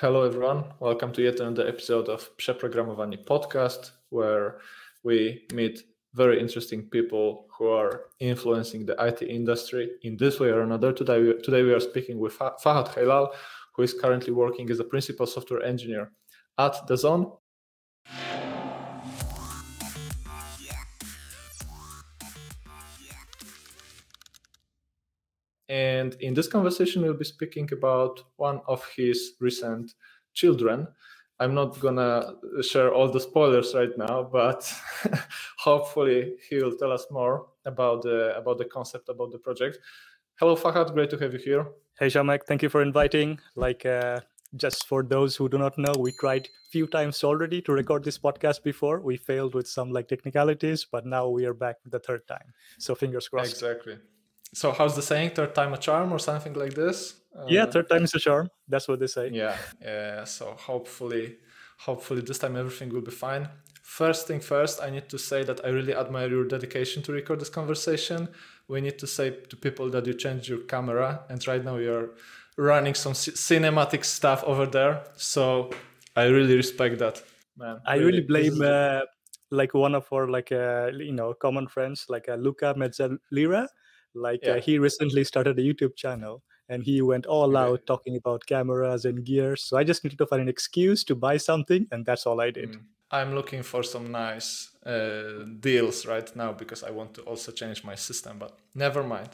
Hello, everyone. Welcome to yet another episode of Przeprogramowani podcast, where we meet very interesting people who are influencing the IT industry in this way or another. Today, we, today we are speaking with Fahad Heylaal, who is currently working as a principal software engineer at DAZN. And in this conversation, we'll be speaking about one of his recent children. I'm not gonna share all the spoilers right now, but hopefully he will tell us more about the about the concept about the project. Hello, Fahad. Great to have you here. Hey, Przemek. Thank you for inviting. Like, uh, just for those who do not know, we tried few times already to record this podcast before. We failed with some like technicalities, but now we are back the third time. So fingers crossed. Exactly so how's the saying third time a charm or something like this? Uh, yeah third time is a charm. That's what they say. Yeah yeah so hopefully hopefully this time everything will be fine. First thing first i need to say that i really admire your dedication to record this conversation. We need to say to people that you changed your camera and right now you're running some c- cinematic stuff over there. So i really respect that man. I really, really blame uh, like one of our like uh, you know common friends like uh, luca mezzalira like uh, yeah. uh, he recently started a YouTube channel and he went all out talking about cameras and gears. So I just needed to find an excuse to buy something, and that's all I did. Mm. I'm looking for some nice uh, deals right now because I want to also change my system, but never mind.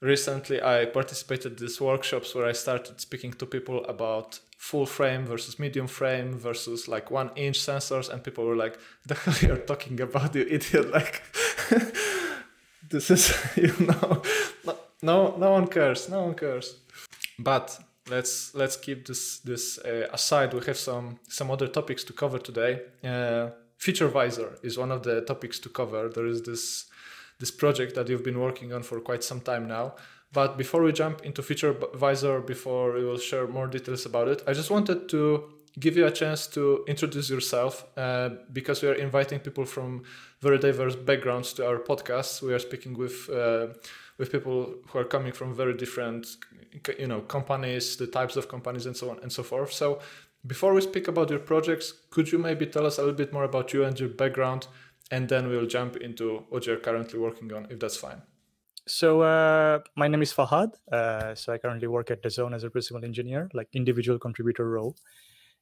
Recently, I participated in these workshops where I started speaking to people about full frame versus medium frame versus like one inch sensors, and people were like, "The hell you're talking about, you idiot!" Like. this is you know no no one cares no one cares. But let's let's keep this this uh, aside. We have some some other topics to cover today. Uh, Featurevisor is one of the topics to cover. There is this this project that you've been working on for quite some time now. But before we jump into feature visor before we will share more details about it i just wanted to give you a chance to introduce yourself uh, because we are inviting people from very diverse backgrounds to our podcast. We are speaking with uh, with people who are coming from very different, you know, companies, the types of companies, and so on and so forth. So, before we speak about your projects, could you maybe tell us a little bit more about you and your background, and then we'll jump into what you're currently working on, if that's fine. So uh, my name is Fahad. Uh, so I currently work at DAZN as a principal engineer, like individual contributor role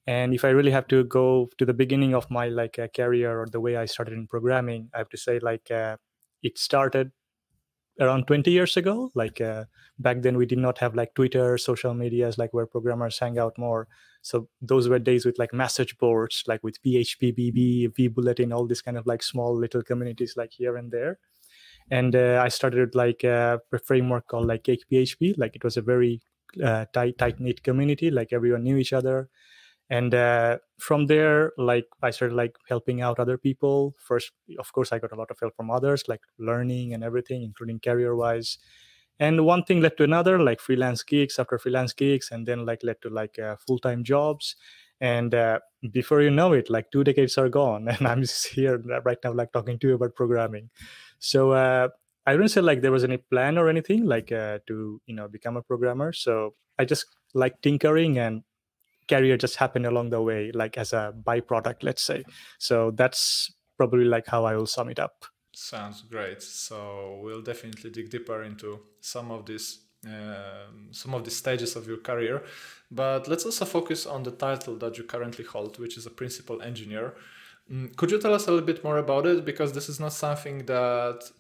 and if i really have to go to the beginning of my like uh, career or the way i started in programming i have to say like uh, it started around 20 years ago. Like uh, back then we did not have like twitter social medias like where programmers hang out more. So those were days with like message boards like with php bb v vbulletin all this kind of like small little communities like here and there. And uh, i started like uh, a framework called like cake php like it was a very uh, tight tight knit community. Like everyone knew each other and uh, from there like i started like helping out other people. First of course i got a lot of help from others like learning and everything including career wise and one thing led to another like freelance gigs after freelance gigs and then like led to like uh, full-time jobs. And uh, before you know it like two decades are gone and i'm just here right now like talking to you about programming. So uh, i don't say like there was any plan or anything like uh, to you know become a programmer. So i just like tinkering and career just happened along the way like as a byproduct let's say. So that's probably like how i will sum it up. Sounds great. So we'll definitely dig deeper into some of these uh, some of the stages of your career. But let's also focus on the title that you currently hold which is a principal engineer. Mm, could you tell us a little bit more about it? Because this is not something that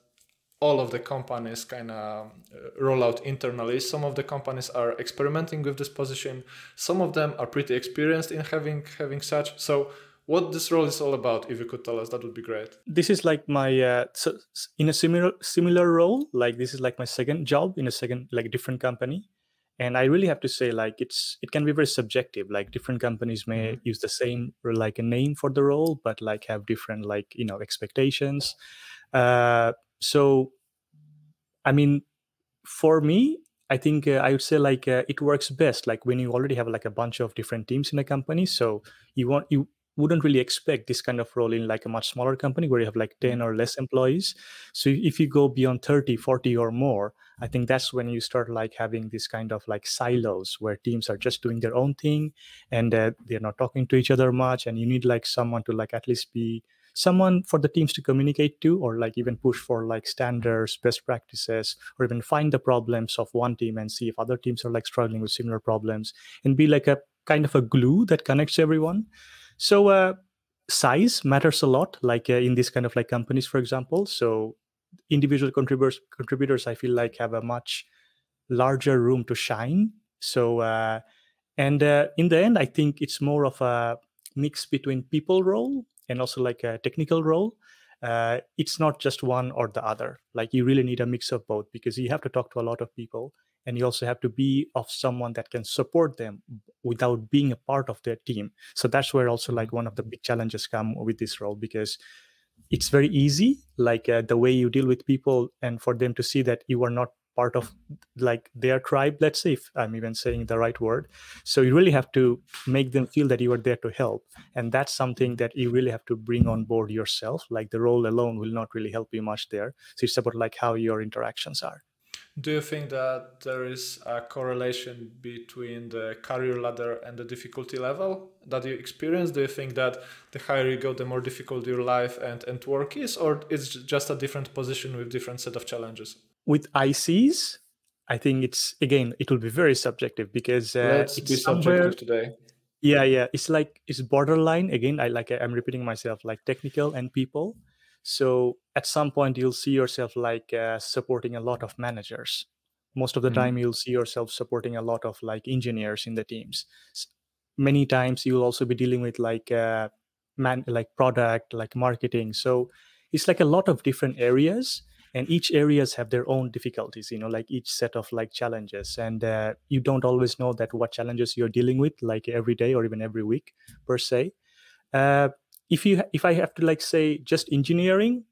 all of the companies kind of uh, roll out internally. Some of the companies are experimenting with this position. Some of them are pretty experienced in having having such. So what this role is all about if you could tell us that would be great this is like my uh, so in a similar similar role like this is like my second job in a second like different company and i really have to say like it's it can be very subjective like different companies may mm-hmm. use the same like a name for the role but like have different like you know expectations uh so i mean for me i think uh, i would say like uh, it works best like when you already have like a bunch of different teams in a company. So you want you wouldn't really expect this kind of role in like a much smaller company where you have like 10 or less employees. So if you go beyond 30 40 or more i think that's when you start like having this kind of like silos where teams are just doing their own thing and uh, they're not talking to each other much and you need like someone to like at least be someone for the teams to communicate to or like even push for like standards best practices or even find the problems of one team and see if other teams are like struggling with similar problems and be like a kind of a glue that connects everyone so uh, size matters a lot, like uh, in this kind of like companies, for example. So individual contributors contributors I feel like have a much larger room to shine. So uh, and uh, in the end, I think it's more of a mix between people role and also like a technical role. Uh, it's not just one or the other. Like you really need a mix of both because you have to talk to a lot of people and you also have to be of someone that can support them without being a part of their team so that's where also like one of the big challenges come with this role because it's very easy like uh, the way you deal with people and for them to see that you are not part of like their tribe let's say if i'm even saying the right word. So you really have to make them feel that you are there to help. And that's something that you really have to bring on board yourself. Like the role alone will not really help you much there. So it's about like how your interactions are. Do you think that there is a correlation between the career ladder and the difficulty level that you experience? Do you think that the higher you go, the more difficult your life and, and work is, or it's just a different position with different set of challenges? With ICs, I think it's again it will be very subjective because uh, let's be subjective today. Yeah, yeah, it's like it's borderline. Again, I like I'm repeating myself, like technical and people so at some point, you'll see yourself like uh, supporting a lot of managers. Most of the mm-hmm. time, you'll see yourself supporting a lot of like engineers in the teams. Many times, you'll also be dealing with like uh, man, like product, like marketing. So it's like a lot of different areas and each areas have their own difficulties you know like each set of like challenges and uh, you don't always know that what challenges you're dealing with like every day or even every week per se. Uh, if you if i have to like say just engineering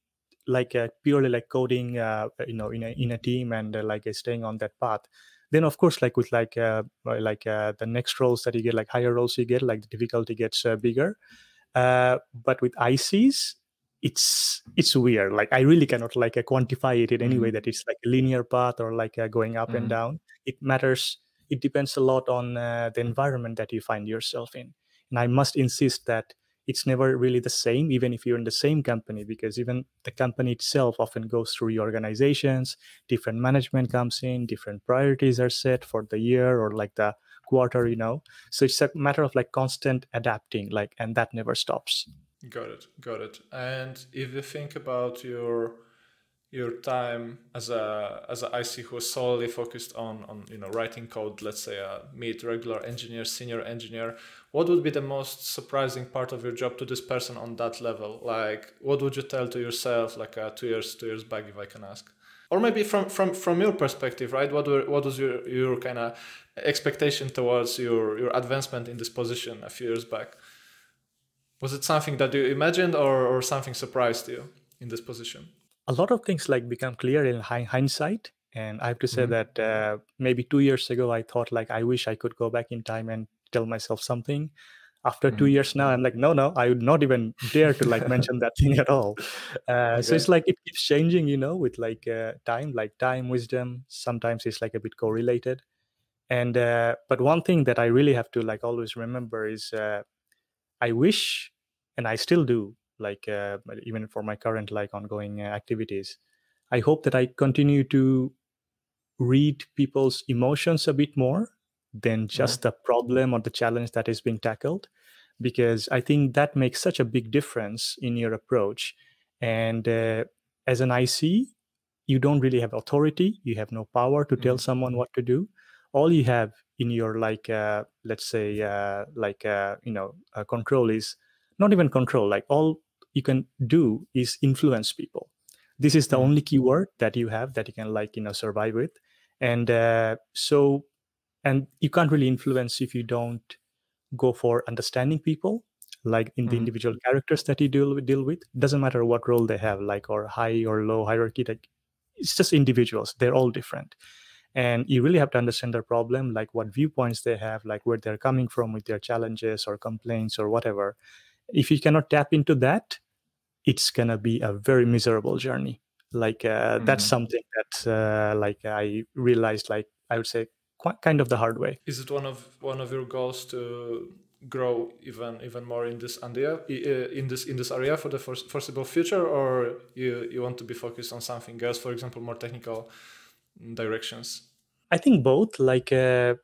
like uh, purely like coding uh, you know in a in a team and uh, like uh, staying on that path then of course like with like uh, like uh, the next roles that you get like higher roles you get like the difficulty gets bigger. But with ics it's it's weird. Like i really cannot like quantify it in any way mm-hmm. that it's like a linear path or like going up mm-hmm. and down. It matters it depends a lot on the environment that you find yourself in. And i must insist that it's never really the same even if you're in the same company because even the company itself often goes through reorganizations different management comes in different priorities are set for the year or like the quarter you know? So it's a matter of like constant adapting like and that never stops got it got it and if you think about your your time as a as an IC who was solely focused on on you know writing code, let's say a mid regular engineer, senior engineer, what would be the most surprising part of your job to this person on that level? Like, what would you tell to yourself like uh, two years two years back, if I can ask? Or maybe from from from your perspective, right? What were what was your your kind of expectation towards your your advancement in this position a few years back? Was it something that you imagined, or or something surprised you in this position? a lot of things like become clear in hindsight and i have to say mm-hmm. that uh, maybe two years ago i thought like i wish i could go back in time and tell myself something after mm-hmm. two years now i'm like no no i would not even dare to like mention that thing at all uh, okay. so it's like it keeps changing you know with like uh, time like time wisdom sometimes it's like a bit correlated and uh, but one thing that i really have to like always remember is uh, i wish and i still do like uh, even for my current like ongoing uh, activities i hope that i continue to read people's emotions a bit more than just yeah. the problem or the challenge that is being tackled because i think that makes such a big difference in your approach and uh, as an ic you don't really have authority you have no power to mm-hmm. tell someone what to do all you have in your like uh, let's say uh, like uh, you know uh, control is not even control like all you can do is influence people. This is the mm-hmm. only keyword that you have that you can like you know survive with. And uh, so and you can't really influence if you don't go for understanding people like in the mm-hmm. individual characters that you deal with, deal with. Doesn't matter what role they have like or high or low hierarchy like it's just individuals. They're all different. And you really have to understand their problem like what viewpoints they have like where they're coming from with their challenges or complaints or whatever if you cannot tap into that it's gonna be a very miserable journey. Like uh, mm-hmm. that's something that uh, like i realized like i would say quite kind of the hard way. Is it one of one of your goals to grow even even more in this area in this in this area for the foreseeable future or you you want to be focused on something else for example more technical directions? I think both like uh,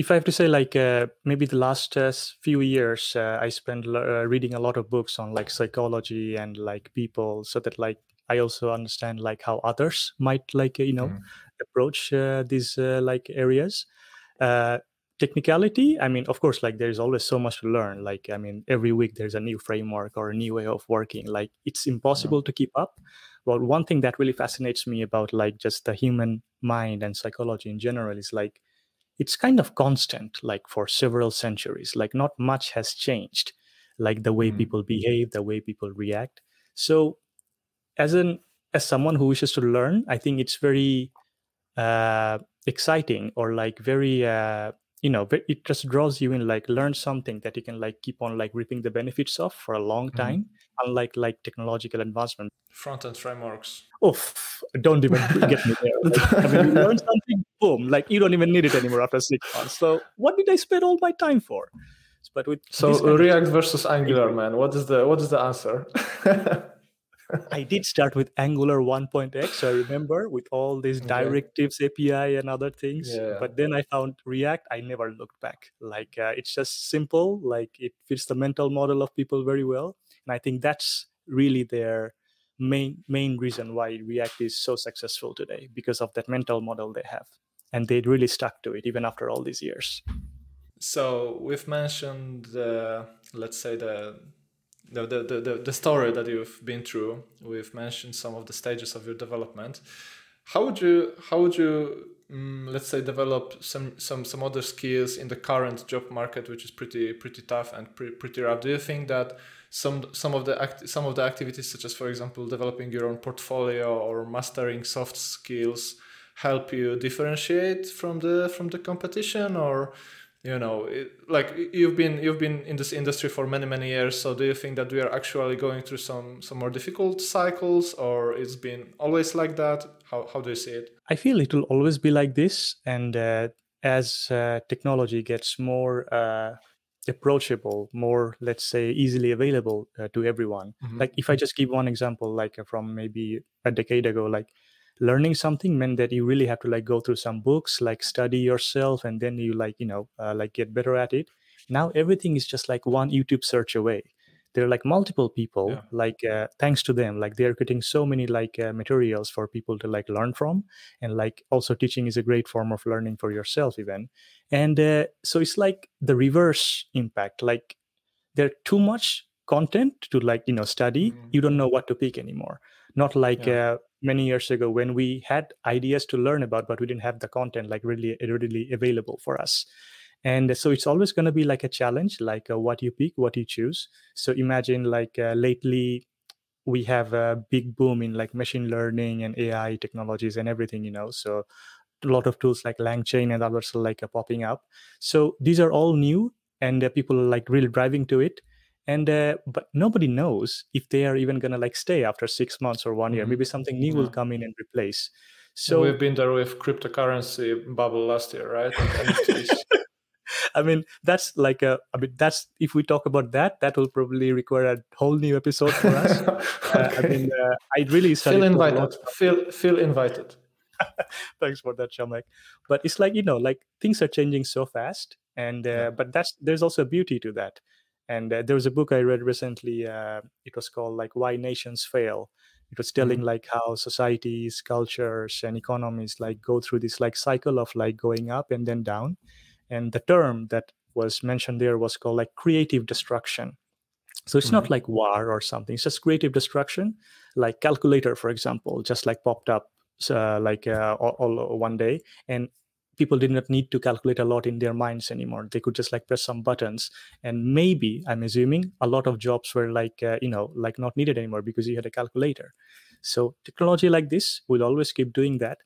if I have to say, like uh, maybe the last uh, few years, uh, I spent uh, reading a lot of books on like psychology and like people, so that like I also understand like how others might like you know mm. approach uh, these uh, like areas. technicality, I mean, of course, like there's always so much to learn. Like I mean, every week there's a new framework or a new way of working. Like it's impossible yeah. to keep up. But one thing that really fascinates me about like just the human mind and psychology in general is like it's kind of constant like for several centuries like not much has changed like the way mm. people behave the way people react so as an as someone who wishes to learn i think it's very uh exciting or like very uh you know it just draws you in like learn something that you can like keep on like reaping the benefits of for a long mm-hmm. time mm-hmm. Unlike like technological advancement front-end frameworks oh don't even get me there like, i mean you learn something boom like you don't even need it anymore after six months so what did i spend all my time for but with so react versus angular man what is the what is the answer I did start with Angular 1.x, I remember, with all these directives API and other things. Yeah. But then I found React. I never looked back. Like uh, it's just simple. Like it fits the mental model of people very well, and I think that's really their main main reason why React is so successful today because of that mental model they have, and they really stuck to it even after all these years. So we've mentioned, uh, let's say the the, the, the, the story that you've been through. We've mentioned some of the stages of your development. How would you how would you um, let's say develop some some some other skills in the current job market, which is pretty pretty tough and pre- pretty rough? Do you think that some some of the act- some of the activities, such as for example developing your own portfolio or mastering soft skills, help you differentiate from the from the competition, or you know it, like you've been you've been in this industry for many many years so do you think that we are actually going through some some more difficult cycles or it's been always like that? How, how do you see it? I feel it will always be like this and uh, as uh, technology gets more uh, approachable more let's say easily available uh, to everyone. Mm-hmm. like if i just give one example like from maybe a decade ago like learning something meant that you really have to like go through some books like study yourself and then you like you know uh, like get better at it. Now everything is just like one youtube search away there are like multiple people yeah. like uh, thanks to them like they're getting so many like uh, materials for people to like learn from and like also teaching is a great form of learning for yourself even and uh, so it's like the reverse impact like there too much content to like you know study mm-hmm. you don't know what to pick anymore not like yeah. uh, many years ago when we had ideas to learn about but we didn't have the content like really readily available for us and so it's always going to be like a challenge like uh, what you pick what you choose. So imagine like uh, lately we have a big boom in like machine learning and ai technologies and everything you know so a lot of tools like langchain and others are like uh, popping up. So these are all new and uh, people are like really driving to it. And uh, but nobody knows if they are even gonna like stay after six months or one year. Mm-hmm. maybe something new yeah. will come in and replace. So we've been there with cryptocurrency bubble last year right I mean, that's like a. I mean, that's if we talk about that, that will probably require a whole new episode for us. okay. uh, I mean, uh, I really feel invited. Feel feel invited. Thanks for that, Przemek. But it's like you know, like things are changing so fast, and uh, yeah. but that's there's also a beauty to that. And uh, there was a book I read recently. Uh, it was called like Why Nations Fail. It was telling mm-hmm. like how societies, cultures, and economies like go through this like cycle of like going up and then down. And the term that was mentioned there was called like creative destruction. So it's mm-hmm. not like war or something. It's just creative destruction. Like calculator, for example, just like popped up uh, like uh, all, all, one day, and people did not need to calculate a lot in their minds anymore they could just like press some buttons and maybe i'm assuming a lot of jobs were like uh, you know like not needed anymore because you had a calculator so technology like this will always keep doing that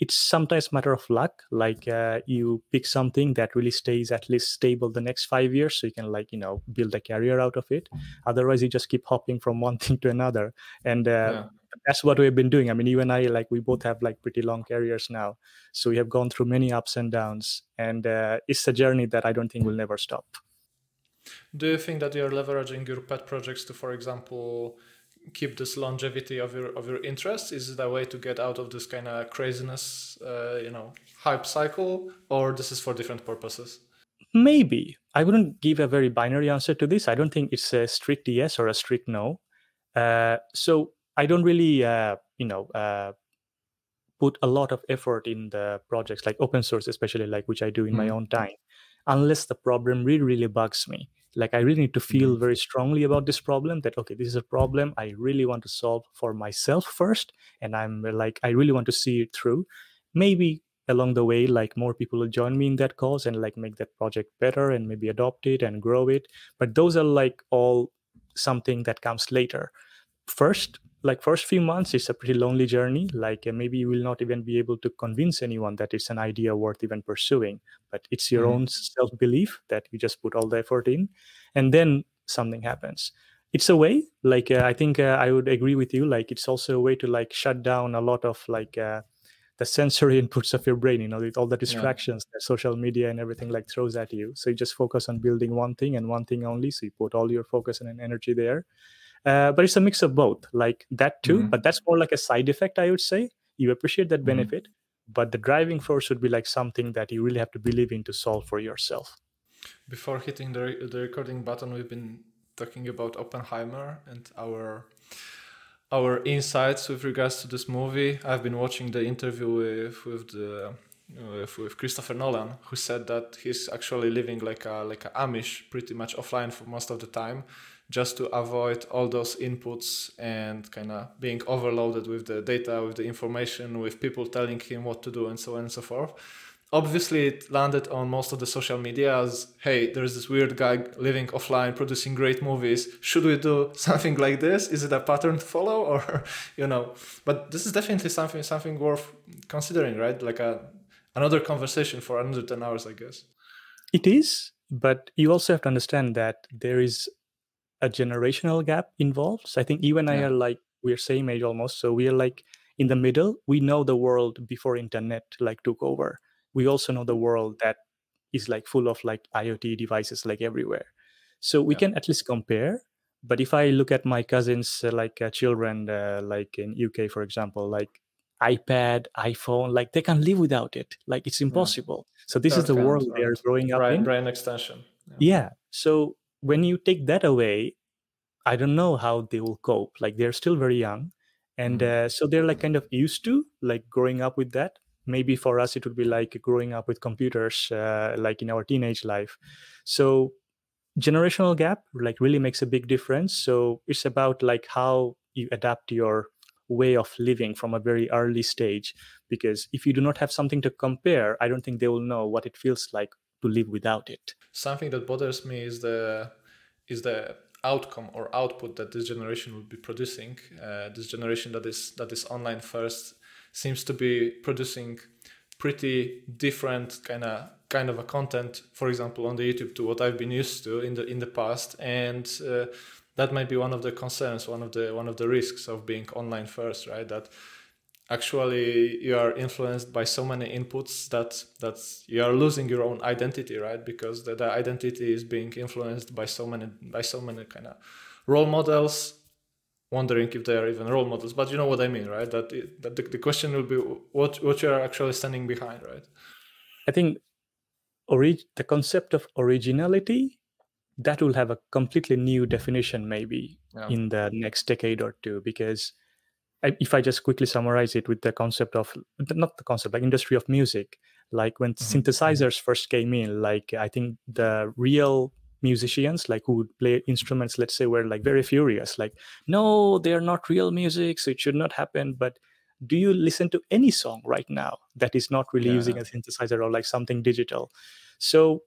it's sometimes matter of luck like uh, you pick something that really stays at least stable the next five years so you can like you know build a career out of it. Otherwise you just keep hopping from one thing to another. And uh, yeah. that's what we've been doing. I mean you and i like we both have like pretty long careers now so we have gone through many ups and downs and uh, it's a journey that i don't think will never stop. Do you think that you're leveraging your pet projects to for example keep this longevity of your of your interest? Is it a way to get out of this kind of craziness, uh, you know, hype cycle, or this is for different purposes? Maybe I wouldn't give a very binary answer to this. I don't think it's a strict yes or a strict no. Uh, so I don't really, uh, you know, uh, put a lot of effort in the projects like open source, especially like which I do in mm-hmm. my own time, unless the problem really really bugs me like i really need to feel mm-hmm. very strongly about this problem that okay this is a problem i really want to solve for myself first and i'm like i really want to see it through. Maybe along the way like more people will join me in that cause and like make that project better and maybe adopt it and grow it. But those are like all something that comes later. First like first few months it's a pretty lonely journey like uh, maybe you will not even be able to convince anyone that it's an idea worth even pursuing but it's your mm-hmm. own self belief that you just put all the effort in and then something happens it's a way like uh, i think uh, i would agree with you like it's also a way to like shut down a lot of like uh, the sensory inputs of your brain you know with all the distractions yeah. that social media and everything like throws at you so you just focus on building one thing and one thing only so you put all your focus and energy there uh, but it's a mix of both, like that too. Mm-hmm. But that's more like a side effect, I would say. You appreciate that mm-hmm. benefit, mm-hmm. but the driving force would be like something that you really have to believe in to solve for yourself. Before hitting the the recording button, we've been talking about Oppenheimer and our our insights with regards to this movie. I've been watching the interview with with the with, with Christopher Nolan, who said that he's actually living like a like a Amish, pretty much offline for most of the time, just to avoid all those inputs and kind of being overloaded with the data, with the information, with people telling him what to do, and so on and so forth. Obviously, it landed on most of the social media as hey, there's this weird guy living offline producing great movies. Should we do something like this? Is it a pattern to follow, or you know? But this is definitely something something worth considering, right? Like a another conversation for another 10 hours, I guess. It is, but you also have to understand that there is a generational gap involved. So I think you and I are like we're same age almost. So we are like in the middle. We know the world before internet like took over. We also know the world that is like full of like IoT devices like everywhere. So we yeah. can at least compare. But if I look at my cousins, uh, like uh, children, uh, like in UK, for example, like iPad, iPhone, like they can't live without it. Like it's impossible. Yeah. So this is the world they're growing up in. Brain extension. Yeah. yeah. So when you take that away i don't know how they will cope like they're still very young and mm-hmm. uh, so they're like kind of used to like growing up with that maybe for us it would be like growing up with computers uh, like in our teenage life so generational gap like really makes a big difference so it's about like how you adapt your way of living from a very early stage because if you do not have something to compare i don't think they will know what it feels like to live without it. Something that bothers me is the is the outcome or output that this generation will be producing. Uh, this generation that is that is online first seems to be producing pretty different kind of kind of a content for example on the youtube to what i've been used to in the in the past and uh, that might be one of the concerns one of the one of the risks of being online first right that actually you are influenced by so many inputs that that you are losing your own identity right? Because the, the identity is being influenced by so many by so many kind of role models. Wondering if they are even role models but you know what i mean right? That, it, that the, the question will be what what you are actually standing behind right? I think orig- the concept of originality that will have a completely new definition maybe yeah. in the next decade or two because if I just quickly summarize it with the concept of not the concept, like industry of music, like when mm-hmm. synthesizers first came in, like I think the real musicians like who would play instruments let's say were like very furious like no they're not real music so it should not happen but do you listen to any song right now that is not really yeah. using a synthesizer or like something digital so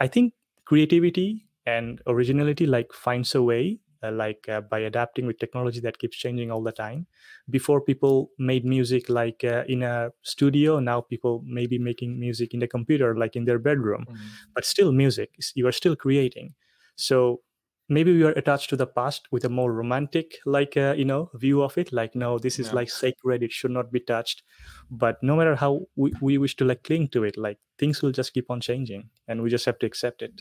i think creativity and originality like finds a way uh, like uh, by adapting with technology that keeps changing all the time. Before people made music like uh, in a studio. Now people may be making music in the computer like in their bedroom. Mm. but still music you are still creating. So maybe we are attached to the past with a more romantic like uh, you know view of it like no this is yeah. like sacred it should not be touched. But no matter how we, we wish to like cling to it like things will just keep on changing and we just have to accept it.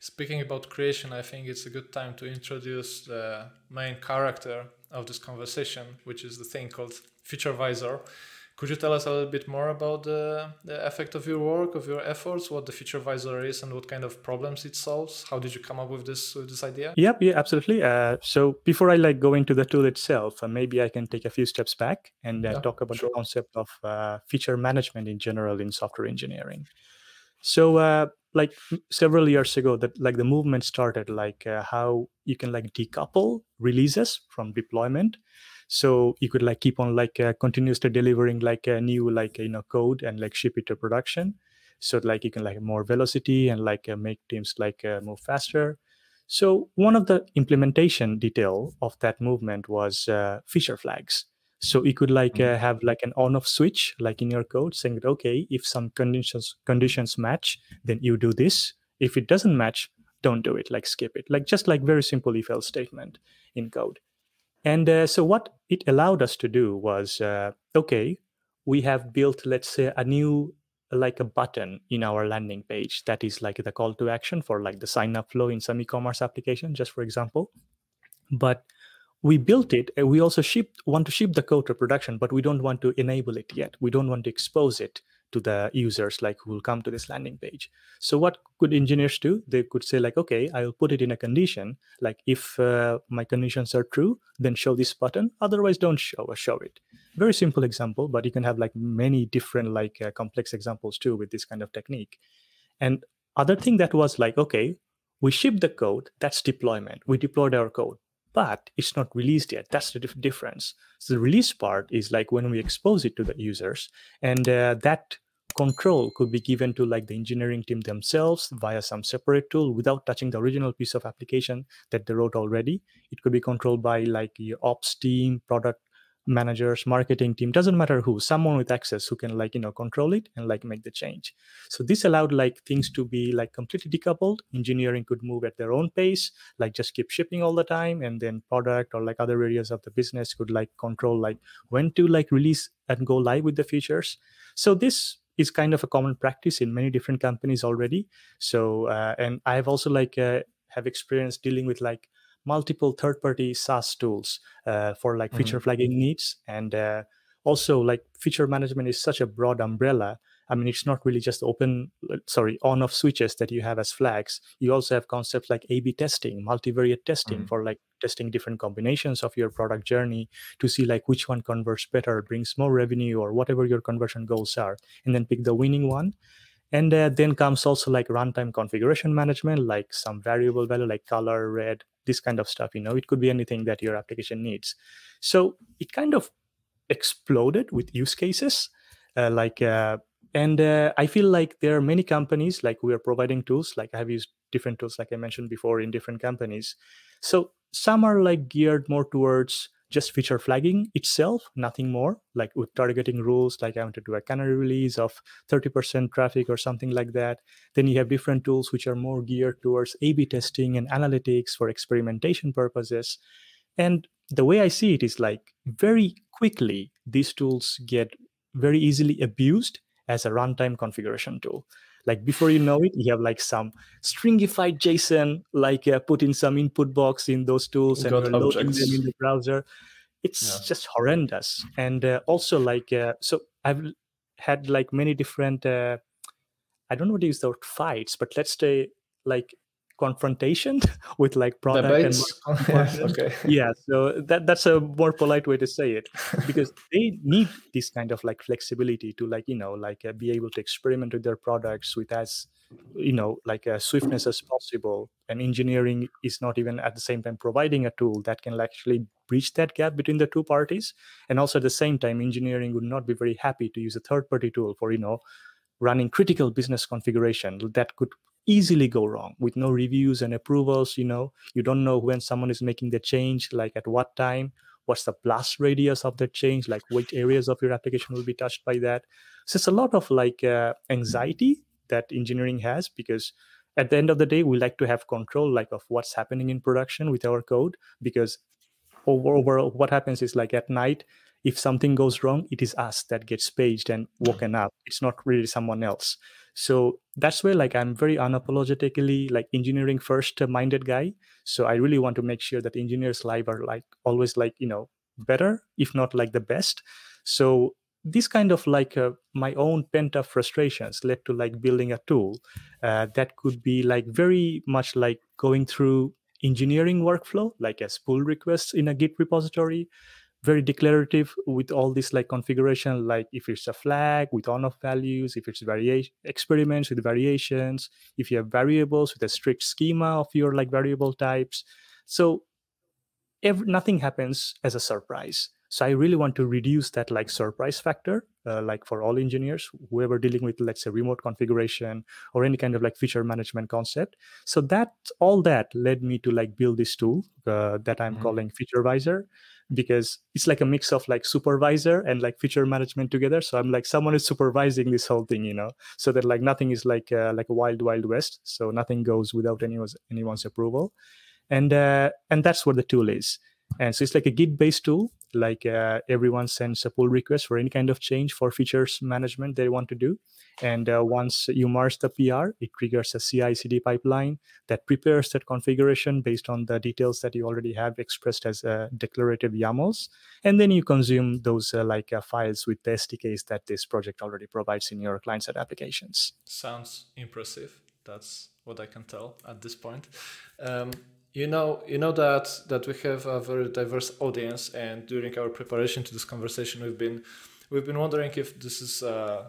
Speaking about creation i think it's a good time to introduce the main character of this conversation which is the thing called Featurevisor could you tell us a little bit more about the, the effect of your work, of your efforts, what the Featurevisor is, and what kind of problems it solves? How did you come up with this with this idea? Yep, yeah, absolutely. Uh, so before I like go into the tool itself, uh, maybe I can take a few steps back and uh, yeah, talk about sure. the concept of uh, feature management in general in software engineering. So uh, like several years ago that like the movement started like uh, how you can like decouple releases from deployment so you could like keep on like uh, continuously delivering like a new like you know code and like ship it to production. So like you can like more velocity and like uh, make teams like uh, move faster. So one of the implementation detail of that movement was uh, feature flags. So you could like uh, mm-hmm. have like an on off switch like in your code saying that okay if some conditions conditions match then you do this. If it doesn't match don't do it. Like skip it. Like just like very simple if else statement in code and uh, so what it allowed us to do was uh, okay, we have built, let's say, a new like a button in our landing page that is like the call to action for like the sign up flow in some e-commerce application, just for example. But we built it and we also ship want to ship the code to production, but we don't want to enable it yet. We don't want to expose it to the users like who will come to this landing page. So what could engineers do? They could say like okay i will put it in a condition. Like if uh, my conditions are true then show this button. Otherwise don't show or show it. Very simple example but you can have like many different like uh, complex examples too with this kind of technique. And other thing that was like okay we ship the code. That's deployment. We deployed our code but it's not released yet. That's the difference. So the release part is like when we expose it to the users, and uh, that control could be given to like the engineering team themselves via some separate tool without touching the original piece of application that they wrote already. It could be controlled by like your ops team, product managers marketing team doesn't matter who someone with access who can like you know control it and like make the change. So this allowed like things to be like completely decoupled. Engineering could move at their own pace like just keep shipping all the time and then product or like other areas of the business could like control like when to like release and go live with the features. So this is kind of a common practice in many different companies already. So uh, and i've also like uh, have experience dealing with like multiple third-party SaaS tools uh, for like mm-hmm. feature flagging needs, and uh, also like feature management is such a broad umbrella. I mean, it's not really just open, sorry, on-off switches that you have as flags. You also have concepts like A/B testing, multivariate testing mm-hmm. for like testing different combinations of your product journey to see like which one converts better, brings more revenue, or whatever your conversion goals are, and then pick the winning one and uh, then comes also like runtime configuration management like some variable value like color red this kind of stuff you know? It could be anything that your application needs. So it kind of exploded with use cases uh, like uh, and uh, i feel like there are many companies like we are providing tools like i have used different tools like i mentioned before in different companies. So some are like geared more towards just feature flagging itself, nothing more, like with targeting rules, like I want to do a canary release of 30% traffic or something like that. Then you have different tools which are more geared towards A B testing and analytics for experimentation purposes. And the way I see it is like very quickly, these tools get very easily abused as a runtime configuration tool like before you know it you have like some stringified json like uh, put in some input box in those tools and loading them in the browser. It's yeah. just horrendous. And uh, also like uh, so i've had like many different uh, i don't know what to use the word fights but let's say like confrontation with like product Debates. and okay. Yeah so that that's a more polite way to say it because they need this kind of like flexibility to like you know like uh, be able to experiment with their products with as you know like a swiftness as possible. And engineering is not even at the same time providing a tool that can actually bridge that gap between the two parties. And also at the same time engineering would not be very happy to use a third party tool for you know running critical business configuration that could easily go wrong with no reviews and approvals you know? You don't know when someone is making the change like at what time what's the blast radius of that change like which areas of your application will be touched by that. So it's a lot of like uh, anxiety that engineering has because at the end of the day we like to have control like of what's happening in production with our code because over, over what happens is like at night if something goes wrong it is us that gets paged and woken up. It's not really someone else so that's where like i'm very unapologetically like engineering first minded guy. So i really want to make sure that engineers live are like always like you know better if not like the best. So this kind of like uh, my own pent up frustrations led to like building a tool uh, that could be like very much like going through engineering workflow like as pull requests in a git repository very declarative with all this like configuration like if it's a flag with on off values if it's variation experiments with variations if you have variables with a strict schema of your like variable types. So every, nothing happens as a surprise so i really want to reduce that like surprise factor uh, like for all engineers whoever dealing with let's say remote configuration or any kind of like feature management concept. So that all that led me to like build this tool uh, that i'm mm-hmm. calling featurevisor because it's like a mix of like supervisor and like feature management together. So i'm like someone is supervising this whole thing you know so that like nothing is like uh, like a wild wild west. So nothing goes without anyone's anyone's approval. And uh, and that's what the tool is and so it's like a git based tool like uh, everyone sends a pull request for any kind of change for features management they want to do. And uh, once you merge the pr it triggers a ci cd pipeline that prepares that configuration based on the details that you already have expressed as uh, declarative yamls. And then you consume those uh, like uh, files with the sdks that this project already provides in your client side applications. Sounds impressive. That's what i can tell at this point. Um, you know you know that that we have a very diverse audience and during our preparation to this conversation we've been we've been wondering if this is uh,